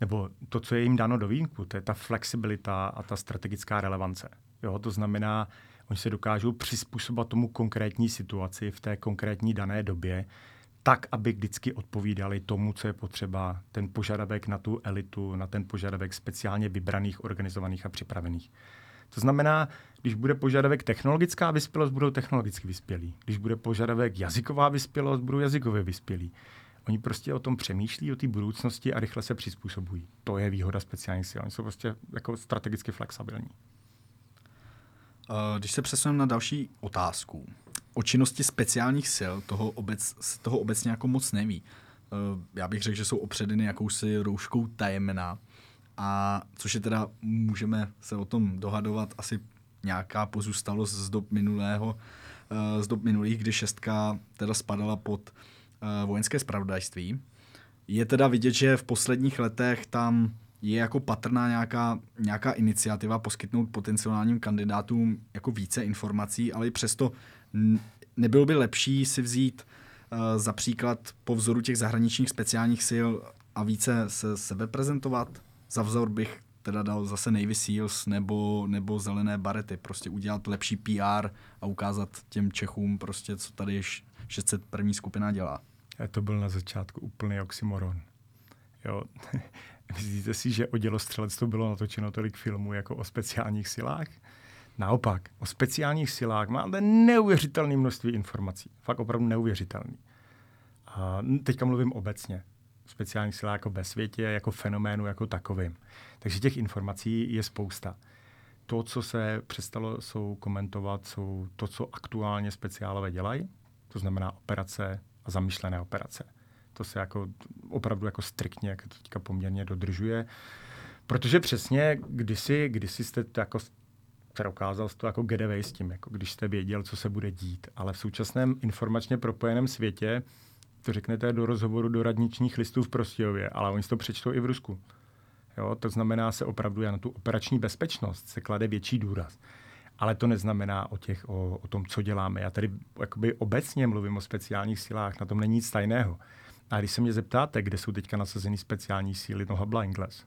nebo to, co je jim dáno do výjimku, to je ta flexibilita a ta strategická relevance. Jo, to znamená, oni se dokážou přizpůsobit tomu konkrétní situaci v té konkrétní dané době, tak, aby vždycky odpovídali tomu, co je potřeba, ten požadavek na tu elitu, na ten požadavek speciálně vybraných, organizovaných a připravených. To znamená, když bude požadavek technologická vyspělost, budou technologicky vyspělí. Když bude požadavek jazyková vyspělost, budou jazykově vyspělí. Oni prostě o tom přemýšlí, o té budoucnosti a rychle se přizpůsobují. To je výhoda speciálních sil. Oni jsou prostě jako strategicky flexibilní. Eh, když se přesuneme na další otázku. O činnosti speciálních sil toho, obec, toho obecně jako moc neví. Eh, já bych řekl, že jsou opředeny jakousi rouškou tajemná. A což je teda, můžeme se o tom dohadovat, asi nějaká pozůstalost z dob minulého, eh, z dob minulých, kdy šestka teda spadala pod vojenské spravodajství. Je teda vidět, že v posledních letech tam je jako patrná nějaká, nějaká iniciativa poskytnout potenciálním kandidátům jako více informací, ale i přesto nebylo by lepší si vzít uh, za příklad po vzoru těch zahraničních speciálních sil a více se sebe prezentovat? Za vzor bych teda dal zase Navy Seals nebo, nebo zelené barety. Prostě udělat lepší PR a ukázat těm Čechům prostě, co tady 601. skupina dělá. A to byl na začátku úplný oxymoron. Jo. Myslíte si, že o dělostřelectvu bylo natočeno tolik filmů jako o speciálních silách? Naopak, o speciálních silách máte neuvěřitelné množství informací. Fakt opravdu neuvěřitelný. A teďka mluvím obecně. Speciálních silách jako ve světě, jako fenoménu, jako takovým. Takže těch informací je spousta. To, co se přestalo jsou komentovat, jsou to, co aktuálně speciálové dělají, to znamená operace a zamýšlené operace to se jako opravdu jako striktně, jak to teďka poměrně dodržuje. Protože přesně kdysi, kdysi jste to jako ukázal to jako getaway s tím, jako když jste věděl, co se bude dít. Ale v současném informačně propojeném světě to řeknete do rozhovoru do radničních listů v Prostějově, ale oni si to přečtou i v Rusku. Jo, to znamená se opravdu na tu operační bezpečnost se klade větší důraz. Ale to neznamená o, těch, o, o tom, co děláme. Já tady jakoby obecně mluvím o speciálních silách, na tom není nic tajného. A když se mě zeptáte, kde jsou teďka nasazeny speciální síly, no habla ingles.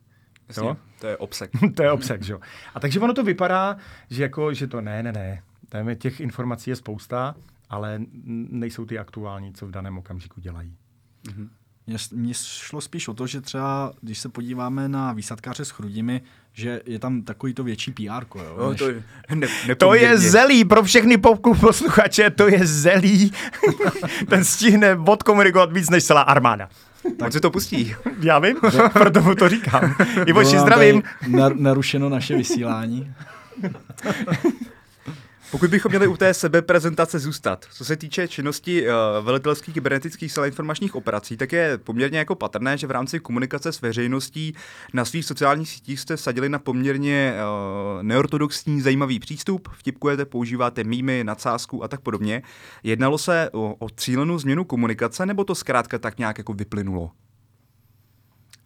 Jo? To je obsek. (laughs) to je obsek, jo. A takže ono to vypadá, že jako, že to ne, ne, ne. Tam těch informací je spousta, ale nejsou ty aktuální, co v daném okamžiku dělají. Mm-hmm. Mně šlo spíš o to, že třeba, když se podíváme na výsadkáře s chrudimi, že je tam takový to větší PR. Jo, no, než... to, je, ne, to je zelí pro všechny posluchače, to je zelí. (laughs) Ten stihne odkomunikovat víc než celá armáda. Tak se to pustí. Já vím, (laughs) proto mu to říkám. (laughs) Ivoši, zdravím. Nar- narušeno naše vysílání. Pokud bychom měli u té sebeprezentace zůstat, co se týče činnosti uh, velitelských kybernetických sil informačních operací, tak je poměrně jako patrné, že v rámci komunikace s veřejností na svých sociálních sítích jste sadili na poměrně uh, neortodoxní zajímavý přístup, vtipkujete, používáte mýmy, nadsázku a tak podobně. Jednalo se o, o cílenou změnu komunikace, nebo to zkrátka tak nějak jako vyplynulo?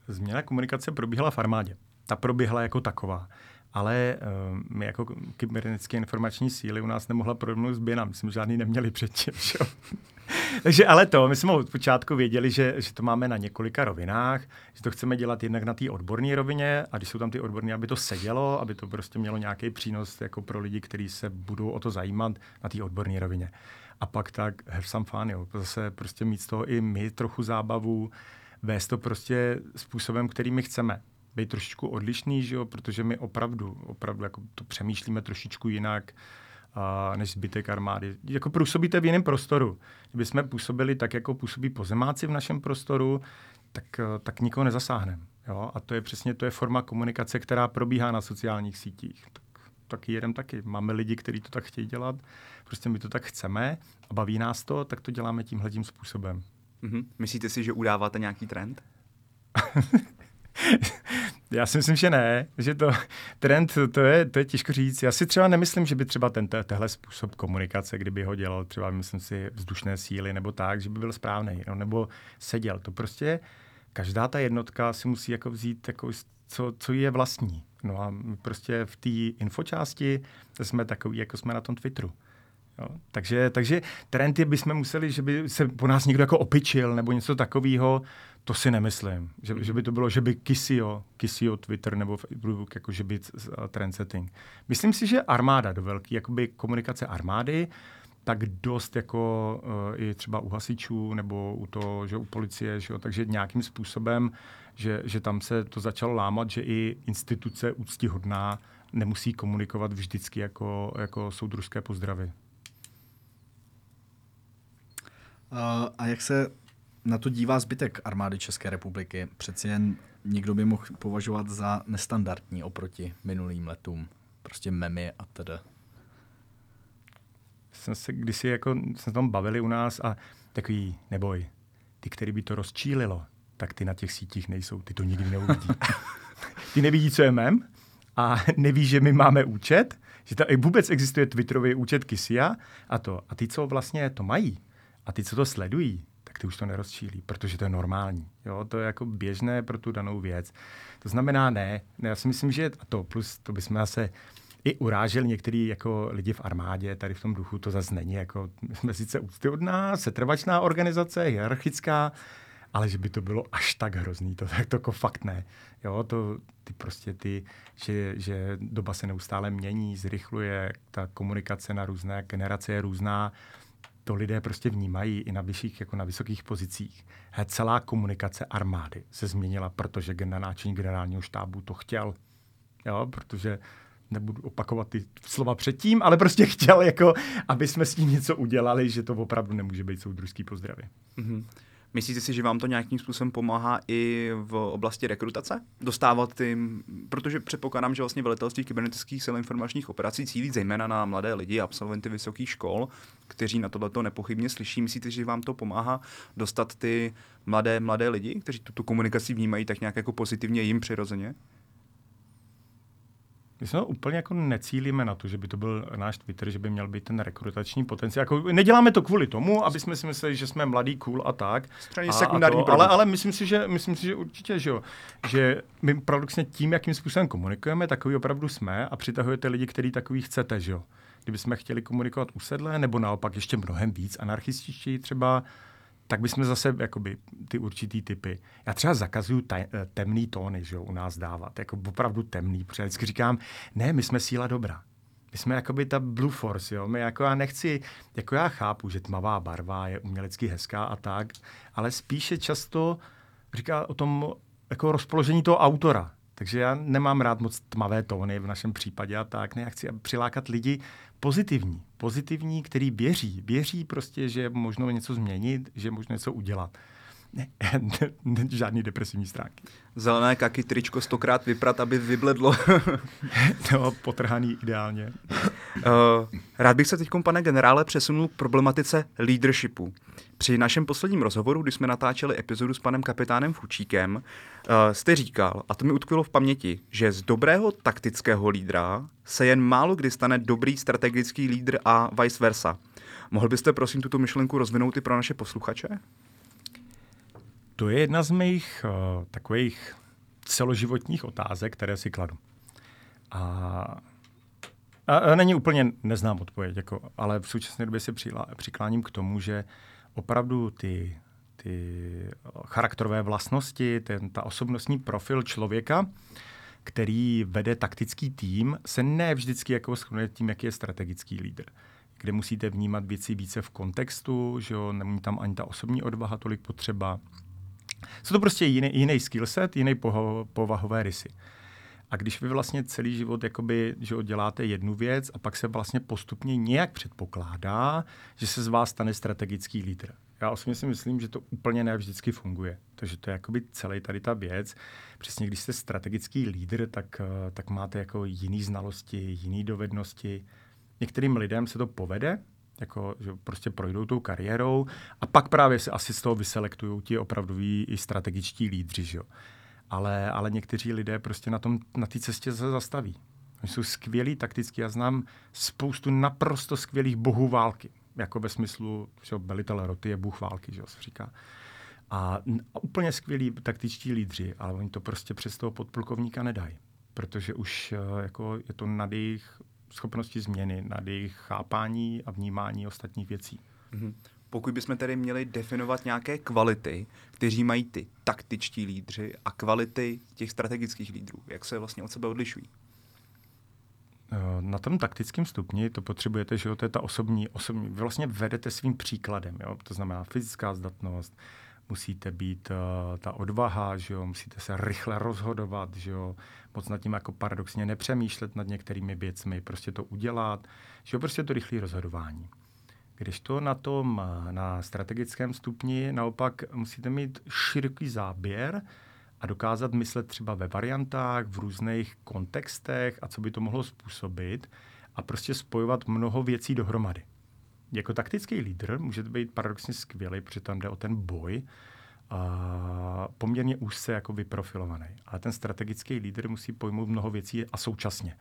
Změna komunikace probíhala v armádě. Ta proběhla jako taková ale uh, my jako kybernetické informační síly u nás nemohla proběhnout zběna. My jsme žádný neměli předtím. Že? (laughs) Takže ale to, my jsme od počátku věděli, že, že to máme na několika rovinách, že to chceme dělat jednak na té odborné rovině a když jsou tam ty odborné, aby to sedělo, aby to prostě mělo nějaký přínos jako pro lidi, kteří se budou o to zajímat na té odborné rovině. A pak tak have some fun, jo. Zase prostě mít z toho i my trochu zábavu, vést to prostě způsobem, který my chceme být trošičku odlišný, že jo? protože my opravdu, opravdu jako to přemýšlíme trošičku jinak a, než zbytek armády. Jako působíte v jiném prostoru. Kdyby jsme působili tak, jako působí pozemáci v našem prostoru, tak, tak nikoho nezasáhneme. Jo? A to je přesně to je forma komunikace, která probíhá na sociálních sítích. Tak, taky jedem taky. Máme lidi, kteří to tak chtějí dělat, prostě my to tak chceme a baví nás to, tak to děláme tímhle způsobem. Mm-hmm. Myslíte si, že udáváte nějaký trend? (laughs) Já si myslím, že ne, že to trend, to je, to je těžko říct. Já si třeba nemyslím, že by třeba ten, tehle způsob komunikace, kdyby ho dělal třeba, myslím si, vzdušné síly nebo tak, že by byl správný, no, nebo seděl. To prostě každá ta jednotka si musí jako vzít, jako, co, co je vlastní. No a prostě v té infočásti jsme takový, jako jsme na tom Twitteru. Jo. Takže, takže trend je, bychom museli, že by se po nás někdo jako opičil nebo něco takového, to si nemyslím. Že, že by to bylo, že by Kisio, Kisio Twitter nebo Facebook, jako že by trendsetting. Myslím si, že armáda do velký, jakoby komunikace armády, tak dost jako uh, i třeba u hasičů nebo u toho, že u policie, že jo, takže nějakým způsobem, že, že tam se to začalo lámat, že i instituce úctihodná nemusí komunikovat vždycky jako, jako soudružské pozdravy. Uh, a jak se na to dívá zbytek armády České republiky? Přeci jen někdo by mohl považovat za nestandardní oproti minulým letům. Prostě memy a tedy. Jsem se kdysi jako, jsme tam bavili u nás a takový, neboj, ty, který by to rozčílilo, tak ty na těch sítích nejsou, ty to nikdy neuvidí. (laughs) ty nevidí, co je mem a neví, že my máme účet, že tady vůbec existuje Twitterový účet Kisia a to. A ty, co vlastně to mají, a ty, co to sledují, tak ty už to nerozčílí, protože to je normální. Jo? To je jako běžné pro tu danou věc. To znamená ne, já si myslím, že to plus, to bychom zase i uráželi některý jako lidi v armádě, tady v tom duchu to zase není. Jako, my jsme sice úctyhodná, setrvačná organizace, hierarchická, ale že by to bylo až tak hrozný, to, tak to jako fakt ne. Jo, to, ty prostě ty, že, že doba se neustále mění, zrychluje, ta komunikace na různé generace je různá, to lidé prostě vnímají i na vyšších, jako na vysokých pozicích. He, celá komunikace armády se změnila, protože náčení generálního štábu to chtěl. Jo, protože nebudu opakovat ty slova předtím, ale prostě chtěl, jako, aby jsme s tím něco udělali, že to opravdu nemůže být soudružský pozdravy. Mm-hmm. Myslíte si, že vám to nějakým způsobem pomáhá i v oblasti rekrutace? Dostávat ty, protože předpokládám, že vlastně velitelství kybernetických sil informačních operací cílí zejména na mladé lidi, absolventy vysokých škol, kteří na tohleto nepochybně slyší. Myslíte, že vám to pomáhá dostat ty mladé, mladé lidi, kteří tu, tu komunikaci vnímají tak nějak jako pozitivně jim přirozeně? My jsme úplně jako necílíme na to, že by to byl náš Twitter, že by měl být ten rekrutační potenciál. Jako, neděláme to kvůli tomu, aby jsme si mysleli, že jsme mladý, cool a tak. A, sekundární a to, ale, ale myslím si, že, myslím si, že určitě, že jo. Že my paradoxně tím, jakým způsobem komunikujeme, takový opravdu jsme a přitahujete lidi, který takový chcete, že jo. Kdybychom chtěli komunikovat usedle, nebo naopak ještě mnohem víc anarchističtí třeba, tak bychom zase jakoby, ty určitý typy. Já třeba zakazuju taj, eh, temný tóny, že jo, u nás dávat, jako opravdu temný, protože vždycky říkám, ne, my jsme síla dobra. My jsme jakoby ta Blue Force, jo. My jako já nechci, jako já chápu, že tmavá barva je umělecky hezká a tak, ale spíše často říká o tom jako rozpoložení toho autora. Takže já nemám rád moc tmavé tóny v našem případě a tak. Ne, já chci přilákat lidi pozitivní. Pozitivní, který věří. Věří prostě, že je možno něco změnit, že je možno něco udělat. Ne, (laughs) ne, žádný depresivní stránky. Zelené kaky tričko stokrát vyprat, aby vybledlo. (laughs) no, potrhaný ideálně. Uh, rád bych se teď, pane generále, přesunul k problematice leadershipu. Při našem posledním rozhovoru, kdy jsme natáčeli epizodu s panem kapitánem Fučíkem, uh, jste říkal, a to mi utkvělo v paměti, že z dobrého taktického lídra se jen málo kdy stane dobrý strategický lídr a vice versa. Mohl byste prosím tuto myšlenku rozvinout i pro naše posluchače? To je jedna z mých uh, takových celoživotních otázek, které si kladu. A, a, není úplně neznám odpověď, jako, ale v současné době se přikláním k tomu, že opravdu ty, ty charakterové vlastnosti, ten, ta osobnostní profil člověka, který vede taktický tým, se ne vždycky jako shoduje tím, jaký je strategický lídr kde musíte vnímat věci více v kontextu, že jo, není tam ani ta osobní odvaha tolik potřeba. Jsou to prostě jiný, jiný skillset, jiný poho, povahové rysy. A když vy vlastně celý život jakoby, že děláte jednu věc a pak se vlastně postupně nějak předpokládá, že se z vás stane strategický lídr. Já osobně si myslím, že to úplně ne vždycky funguje. Takže to je jakoby celý tady ta věc. Přesně když jste strategický lídr, tak, eh, tak máte jako jiný znalosti, jiný dovednosti. Některým lidem se to povede, jako, že prostě projdou tou kariérou a pak právě se asi z toho vyselektují ti opravdoví i strategičtí lídři. Že? Ale, ale někteří lidé prostě na té na cestě se zastaví. Oni jsou skvělí takticky. Já znám spoustu naprosto skvělých bohů války. Jako ve smyslu, že velitel roty je bůh války, že se říká. A, a úplně skvělí taktičtí lídři, ale oni to prostě přes toho podplukovníka nedají. Protože už eh, jako je to nad jejich schopnosti změny, nad jejich chápání a vnímání ostatních věcí. Mm-hmm. Pokud bychom tedy měli definovat nějaké kvality, kteří mají ty taktičtí lídři a kvality těch strategických lídrů, jak se vlastně od sebe odlišují? Eh, na tom taktickém stupni to potřebujete, že jo, to je ta osobní, osobní, vy vlastně vedete svým příkladem, jo, to znamená fyzická zdatnost, musíte být uh, ta odvaha, že jo, musíte se rychle rozhodovat, že jo, moc nad tím jako paradoxně nepřemýšlet nad některými věcmi, prostě to udělat, že jo, prostě to rychlé rozhodování. Když to na tom, eh, na strategickém stupni, naopak musíte mít široký záběr a dokázat myslet třeba ve variantách, v různých kontextech a co by to mohlo způsobit a prostě spojovat mnoho věcí dohromady jako taktický lídr můžete být paradoxně skvělý, protože tam jde o ten boj, a poměrně úzce jako vyprofilovaný. Ale ten strategický lídr musí pojmout mnoho věcí a současně.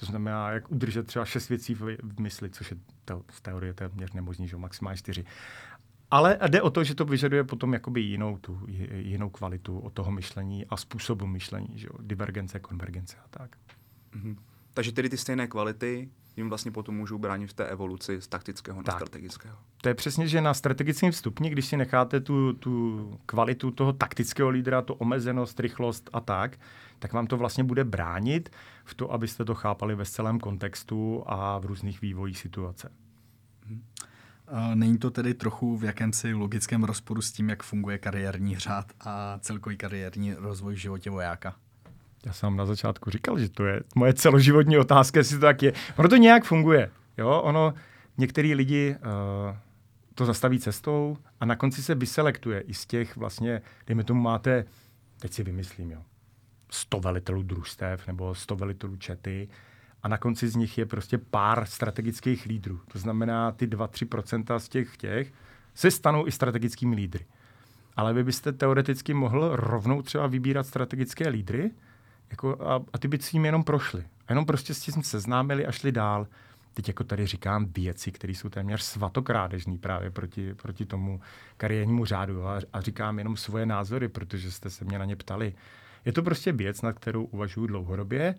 To znamená, jak udržet třeba šest věcí v, v mysli, což je to, v teorii téměř nemožný, že maximálně čtyři. Ale jde o to, že to vyžaduje potom jakoby jinou, tu, jinou kvalitu od toho myšlení a způsobu myšlení, že jo? divergence, konvergence a tak. Mm-hmm. Takže tedy ty stejné kvality jim vlastně potom můžou bránit v té evoluci z taktického na tak. strategického. To je přesně, že na strategickém stupni, když si necháte tu, tu kvalitu toho taktického lídra, tu omezenost, rychlost a tak, tak vám to vlastně bude bránit v to, abyste to chápali ve celém kontextu a v různých vývojích situace. Mhm. Není to tedy trochu v jakémsi logickém rozporu s tím, jak funguje kariérní řád a celkový kariérní rozvoj v životě vojáka? Já jsem na začátku říkal, že to je moje celoživotní otázka, jestli to tak je. Ono to nějak funguje. Jo? Ono, některý lidi uh, to zastaví cestou a na konci se vyselektuje i z těch vlastně, dejme tomu máte, teď si vymyslím, jo, 100 velitelů družstev nebo 100 velitelů čety a na konci z nich je prostě pár strategických lídrů. To znamená, ty 2-3% z těch těch se stanou i strategickými lídry. Ale vy byste teoreticky mohl rovnou třeba vybírat strategické lídry, jako a, a ty by s tím jenom prošli. A jenom prostě s tím seznámili a šli dál. Teď jako tady říkám věci, které jsou téměř svatokrádežný právě proti, proti tomu kariérnímu řádu a, a říkám jenom svoje názory, protože jste se mě na ně ptali. Je to prostě věc, nad kterou uvažuji dlouhodobě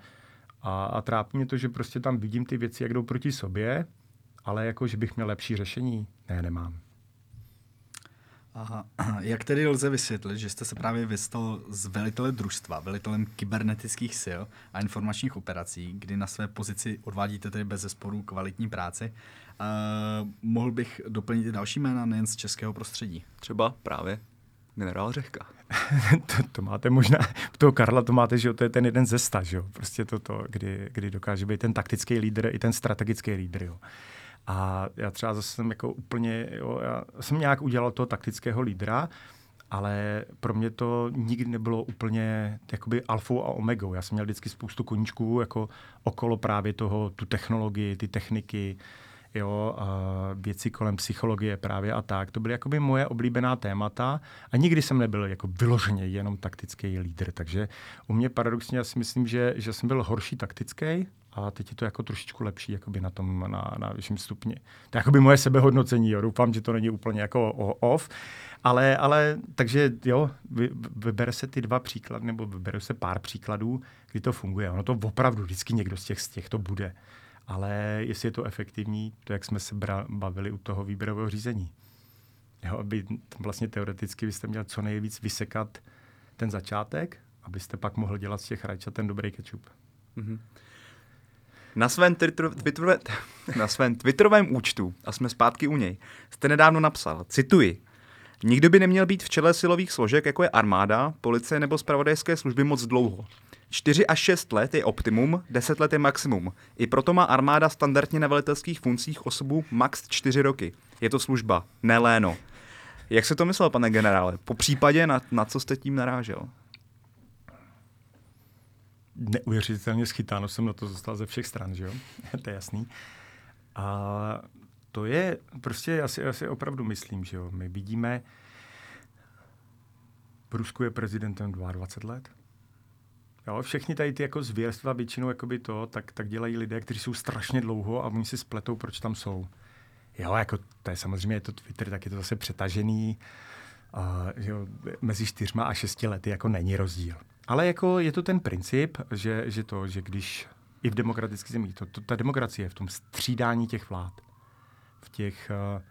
a, a trápí mě to, že prostě tam vidím ty věci, jak jdou proti sobě, ale jako, že bych měl lepší řešení, ne, nemám. Aha. (clears throat) Jak tedy lze vysvětlit, že jste se právě vystal z velitele družstva, velitelem kybernetických sil a informačních operací, kdy na své pozici odvádíte tedy bez zesporu kvalitní práci? Uh, mohl bych doplnit i další jména nejen z českého prostředí. Třeba právě generál Řehka. (laughs) to, to, máte možná, toho Karla to máte, že to je ten jeden ze sta, že jo? Prostě toto, kdy, kdy dokáže být ten taktický lídr i ten strategický lídr, jo. A já třeba zase jsem jako úplně, jo, já jsem nějak udělal toho taktického lídra ale pro mě to nikdy nebylo úplně jakoby alfou a omegou. Já jsem měl vždycky spoustu koníčků jako okolo právě toho, tu technologii, ty techniky, jo, věci kolem psychologie právě a tak. To byly jakoby moje oblíbená témata a nikdy jsem nebyl jako vyloženě jenom taktický lídr. Takže u mě paradoxně já si myslím, že, že jsem byl horší taktický a teď je to jako trošičku lepší jakoby na tom, na, na vyšším stupni. To je jakoby moje sebehodnocení, jo. doufám, že to není úplně jako off, ale, ale takže jo, vy, vybere se ty dva příklady, nebo vybere se pár příkladů, kdy to funguje. Ono to opravdu vždycky někdo z těch, z těch to bude. Ale jestli je to efektivní, to jak jsme se bavili u toho výběrového řízení. Jo, aby vlastně teoreticky byste měl co nejvíc vysekat ten začátek, abyste pak mohl dělat z těch rajčat ten dobrý kečup. Mm-hmm. Na svém, Twitter, Twitter, na svém Twitterovém účtu, a jsme zpátky u něj, jste nedávno napsal, cituji, Nikdo by neměl být v čele silových složek, jako je armáda, policie nebo spravodajské služby moc dlouho. 4 až 6 let je optimum, 10 let je maximum. I proto má armáda standardně na velitelských funkcích osobu max 4 roky. Je to služba, ne léno. Jak se to myslel, pane generále? Po případě, na, na co jste tím narážel? Neuvěřitelně schytáno jsem na to zostal ze všech stran, že jo? (laughs) to je jasný. A to je, prostě já si, já si opravdu myslím, že jo, my vidíme, Rusku je prezidentem 22 let. Jo, všechny tady ty jako zvěrstva většinou jakoby to, tak, tak dělají lidé, kteří jsou strašně dlouho a oni si spletou, proč tam jsou. Jo, jako to je samozřejmě je to Twitter, tak je to zase přetažený. Uh, jo, mezi čtyřma a šesti lety jako není rozdíl. Ale jako je to ten princip, že, že to, že když i v demokratických zemích, to, to, ta demokracie je v tom střídání těch vlád v těch, eh,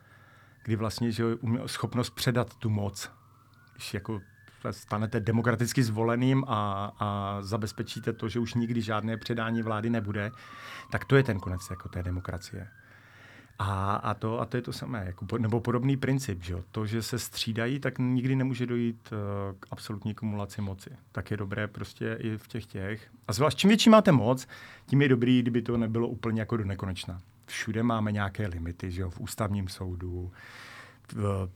kdy vlastně že schopnost předat tu moc, když jako stanete demokraticky zvoleným a, a zabezpečíte to, že už nikdy žádné předání vlády nebude, tak to je ten konec jako té demokracie. A, a, to, a to je to samé, jako, nebo podobný princip, že to, že se střídají, tak nikdy nemůže dojít uh, k absolutní kumulaci moci. Tak je dobré prostě i v těch těch. A zvlášť čím větší máte moc, tím je dobrý, kdyby to nebylo úplně jako do nekonečna všude máme nějaké limity, že jo, v ústavním soudu, v,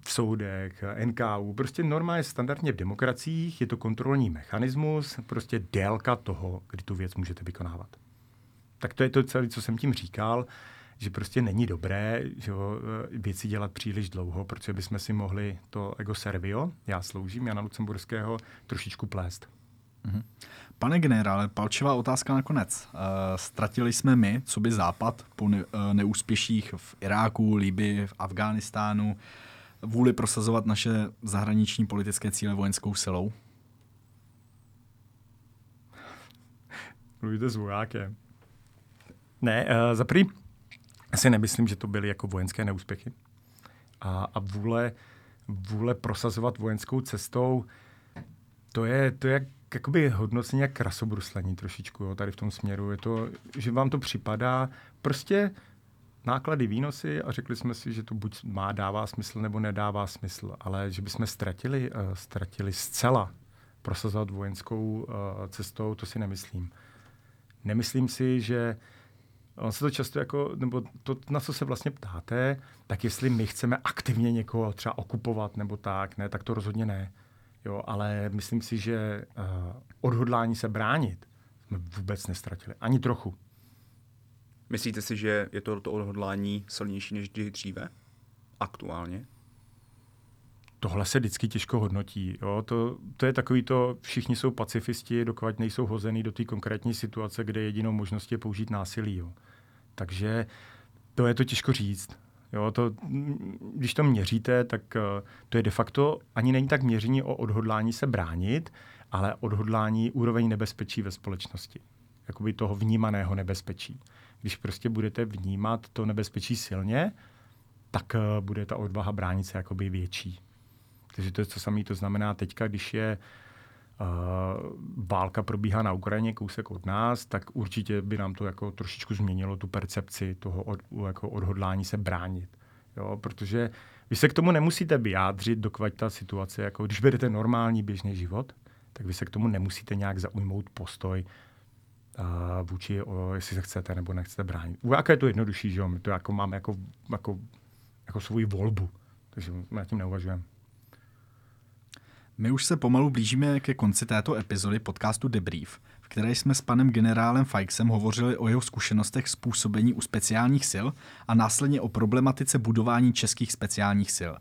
v soudech, NKU. Prostě norma je standardně v demokraciích, je to kontrolní mechanismus, prostě délka toho, kdy tu věc můžete vykonávat. Tak to je to celé, co jsem tím říkal, že prostě není dobré že jo, věci dělat příliš dlouho, protože bychom si mohli to ego servio, já sloužím Jana Lucemburského, trošičku plést. Mm-hmm. Pane generále, palčivá otázka nakonec. Uh, ztratili jsme my, co by Západ, po ne, uh, neúspěších v Iráku, Libii, v Afghánistánu, vůli prosazovat naše zahraniční politické cíle vojenskou silou? (laughs) Mluvíte s vojákem. Ne, uh, za prvý, si nemyslím, že to byly jako vojenské neúspěchy. A, a vůle, vůle prosazovat vojenskou cestou, to je, to je jakoby hodnocení jak krasobruslení trošičku jo, tady v tom směru. Je to, že vám to připadá prostě náklady, výnosy a řekli jsme si, že to buď má, dává smysl, nebo nedává smysl. Ale že bychom ztratili, uh, ztratili zcela prosazovat vojenskou uh, cestou, to si nemyslím. Nemyslím si, že On se to často jako, nebo to, na co se vlastně ptáte, tak jestli my chceme aktivně někoho třeba okupovat nebo tak, ne, tak to rozhodně ne. Jo, ale myslím si, že uh, odhodlání se bránit jsme vůbec nestratili. Ani trochu. Myslíte si, že je to, to odhodlání silnější než kdy dříve? Aktuálně? Tohle se vždycky těžko hodnotí. Jo? To, to je takový to, všichni jsou pacifisti, dokud nejsou hozený do té konkrétní situace, kde jedinou možnost je použít násilí. Jo? Takže to je to těžko říct. Jo, to, když to měříte, tak uh, to je de facto ani není tak měření o odhodlání se bránit, ale odhodlání úroveň nebezpečí ve společnosti. Jakoby toho vnímaného nebezpečí. Když prostě budete vnímat to nebezpečí silně, tak uh, bude ta odvaha bránit se jakoby větší. Takže to je co samé, to znamená teďka, když je uh, válka probíhá na Ukrajině kousek od nás, tak určitě by nám to jako trošičku změnilo tu percepci toho od, jako odhodlání se bránit. Jo, protože vy se k tomu nemusíte vyjádřit, dokud ta situace, jako když vedete normální běžný život, tak vy se k tomu nemusíte nějak zaujmout postoj uh, vůči, o, jestli se chcete nebo nechcete bránit. U je to jednodušší, že jo? My to jako máme jako, jako, jako svoji volbu, takže my na tím neuvažujeme. My už se pomalu blížíme ke konci této epizody podcastu Debrief, v které jsme s panem generálem Fajksem hovořili o jeho zkušenostech z působení u speciálních sil a následně o problematice budování českých speciálních sil.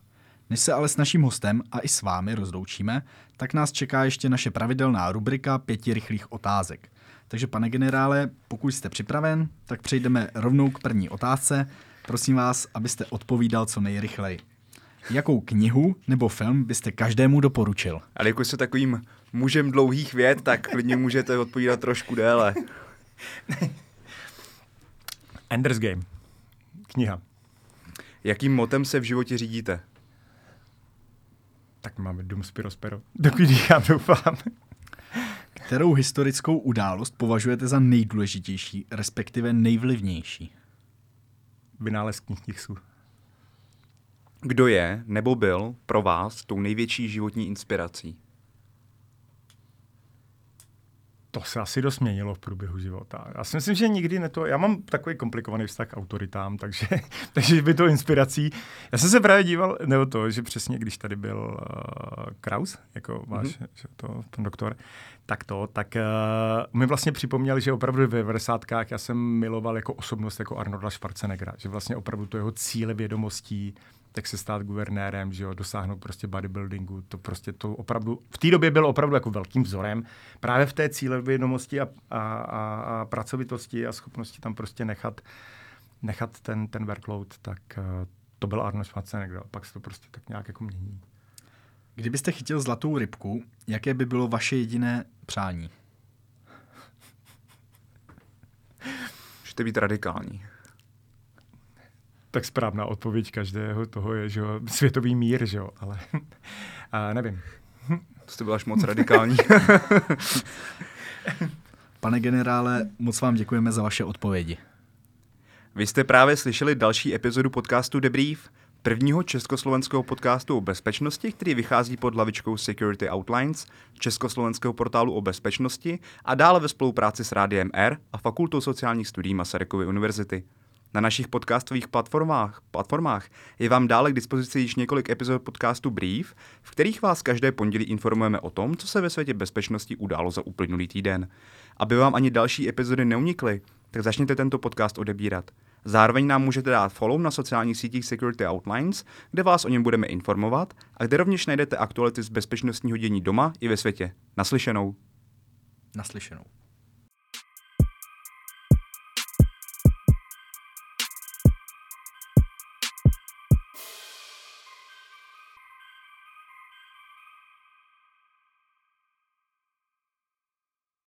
Než se ale s naším hostem a i s vámi rozloučíme, tak nás čeká ještě naše pravidelná rubrika pěti rychlých otázek. Takže pane generále, pokud jste připraven, tak přejdeme rovnou k první otázce. Prosím vás, abyste odpovídal co nejrychleji. Jakou knihu nebo film byste každému doporučil? Ale jako jste takovým mužem dlouhých věd, tak klidně můžete odpovídat trošku déle. (laughs) Ender's Game. Kniha. Jakým motem se v životě řídíte? Tak máme Dum Spirospero. Dokud já doufám. Kterou historickou událost považujete za nejdůležitější, respektive nejvlivnější? Vynález knih Kdo je nebo byl pro vás tou největší životní inspirací? To se asi dost měnilo v průběhu života. Já si myslím, že nikdy ne to. Já mám takový komplikovaný vztah k autoritám, takže, (laughs) takže by to inspirací. Já jsem se právě díval, nebo to, že přesně když tady byl uh, Kraus, jako váš mm-hmm. že to, ten doktor, tak to, tak uh, mi vlastně připomněl, že opravdu ve 90. já jsem miloval jako osobnost jako Arnolda Schwarzeneggera, že vlastně opravdu to jeho cíle vědomostí, tak se stát guvernérem, že jo, dosáhnout prostě bodybuildingu, to prostě to opravdu, v té době bylo opravdu jako velkým vzorem, právě v té cíle vědomosti a, a, a, a pracovitosti a schopnosti tam prostě nechat, nechat ten, ten workload, tak uh, to byl Arnold Schwarzenegger, pak se to prostě tak nějak jako mění. Kdybyste chytil zlatou rybku, jaké by bylo vaše jediné přání? Můžete být radikální tak správná odpověď každého toho je, že jo, světový mír, že jo, ale (laughs) a nevím. To jste byl až moc radikální. (laughs) Pane generále, moc vám děkujeme za vaše odpovědi. Vy jste právě slyšeli další epizodu podcastu Debrief, prvního československého podcastu o bezpečnosti, který vychází pod hlavičkou Security Outlines, československého portálu o bezpečnosti a dále ve spolupráci s Rádiem R a Fakultou sociálních studií Masarykovy univerzity. Na našich podcastových platformách, platformách je vám dále k dispozici již několik epizod podcastu Brief, v kterých vás každé pondělí informujeme o tom, co se ve světě bezpečnosti událo za uplynulý týden. Aby vám ani další epizody neunikly, tak začněte tento podcast odebírat. Zároveň nám můžete dát follow na sociálních sítích Security Outlines, kde vás o něm budeme informovat a kde rovněž najdete aktuality z bezpečnostního dění doma i ve světě. Naslyšenou. Naslyšenou.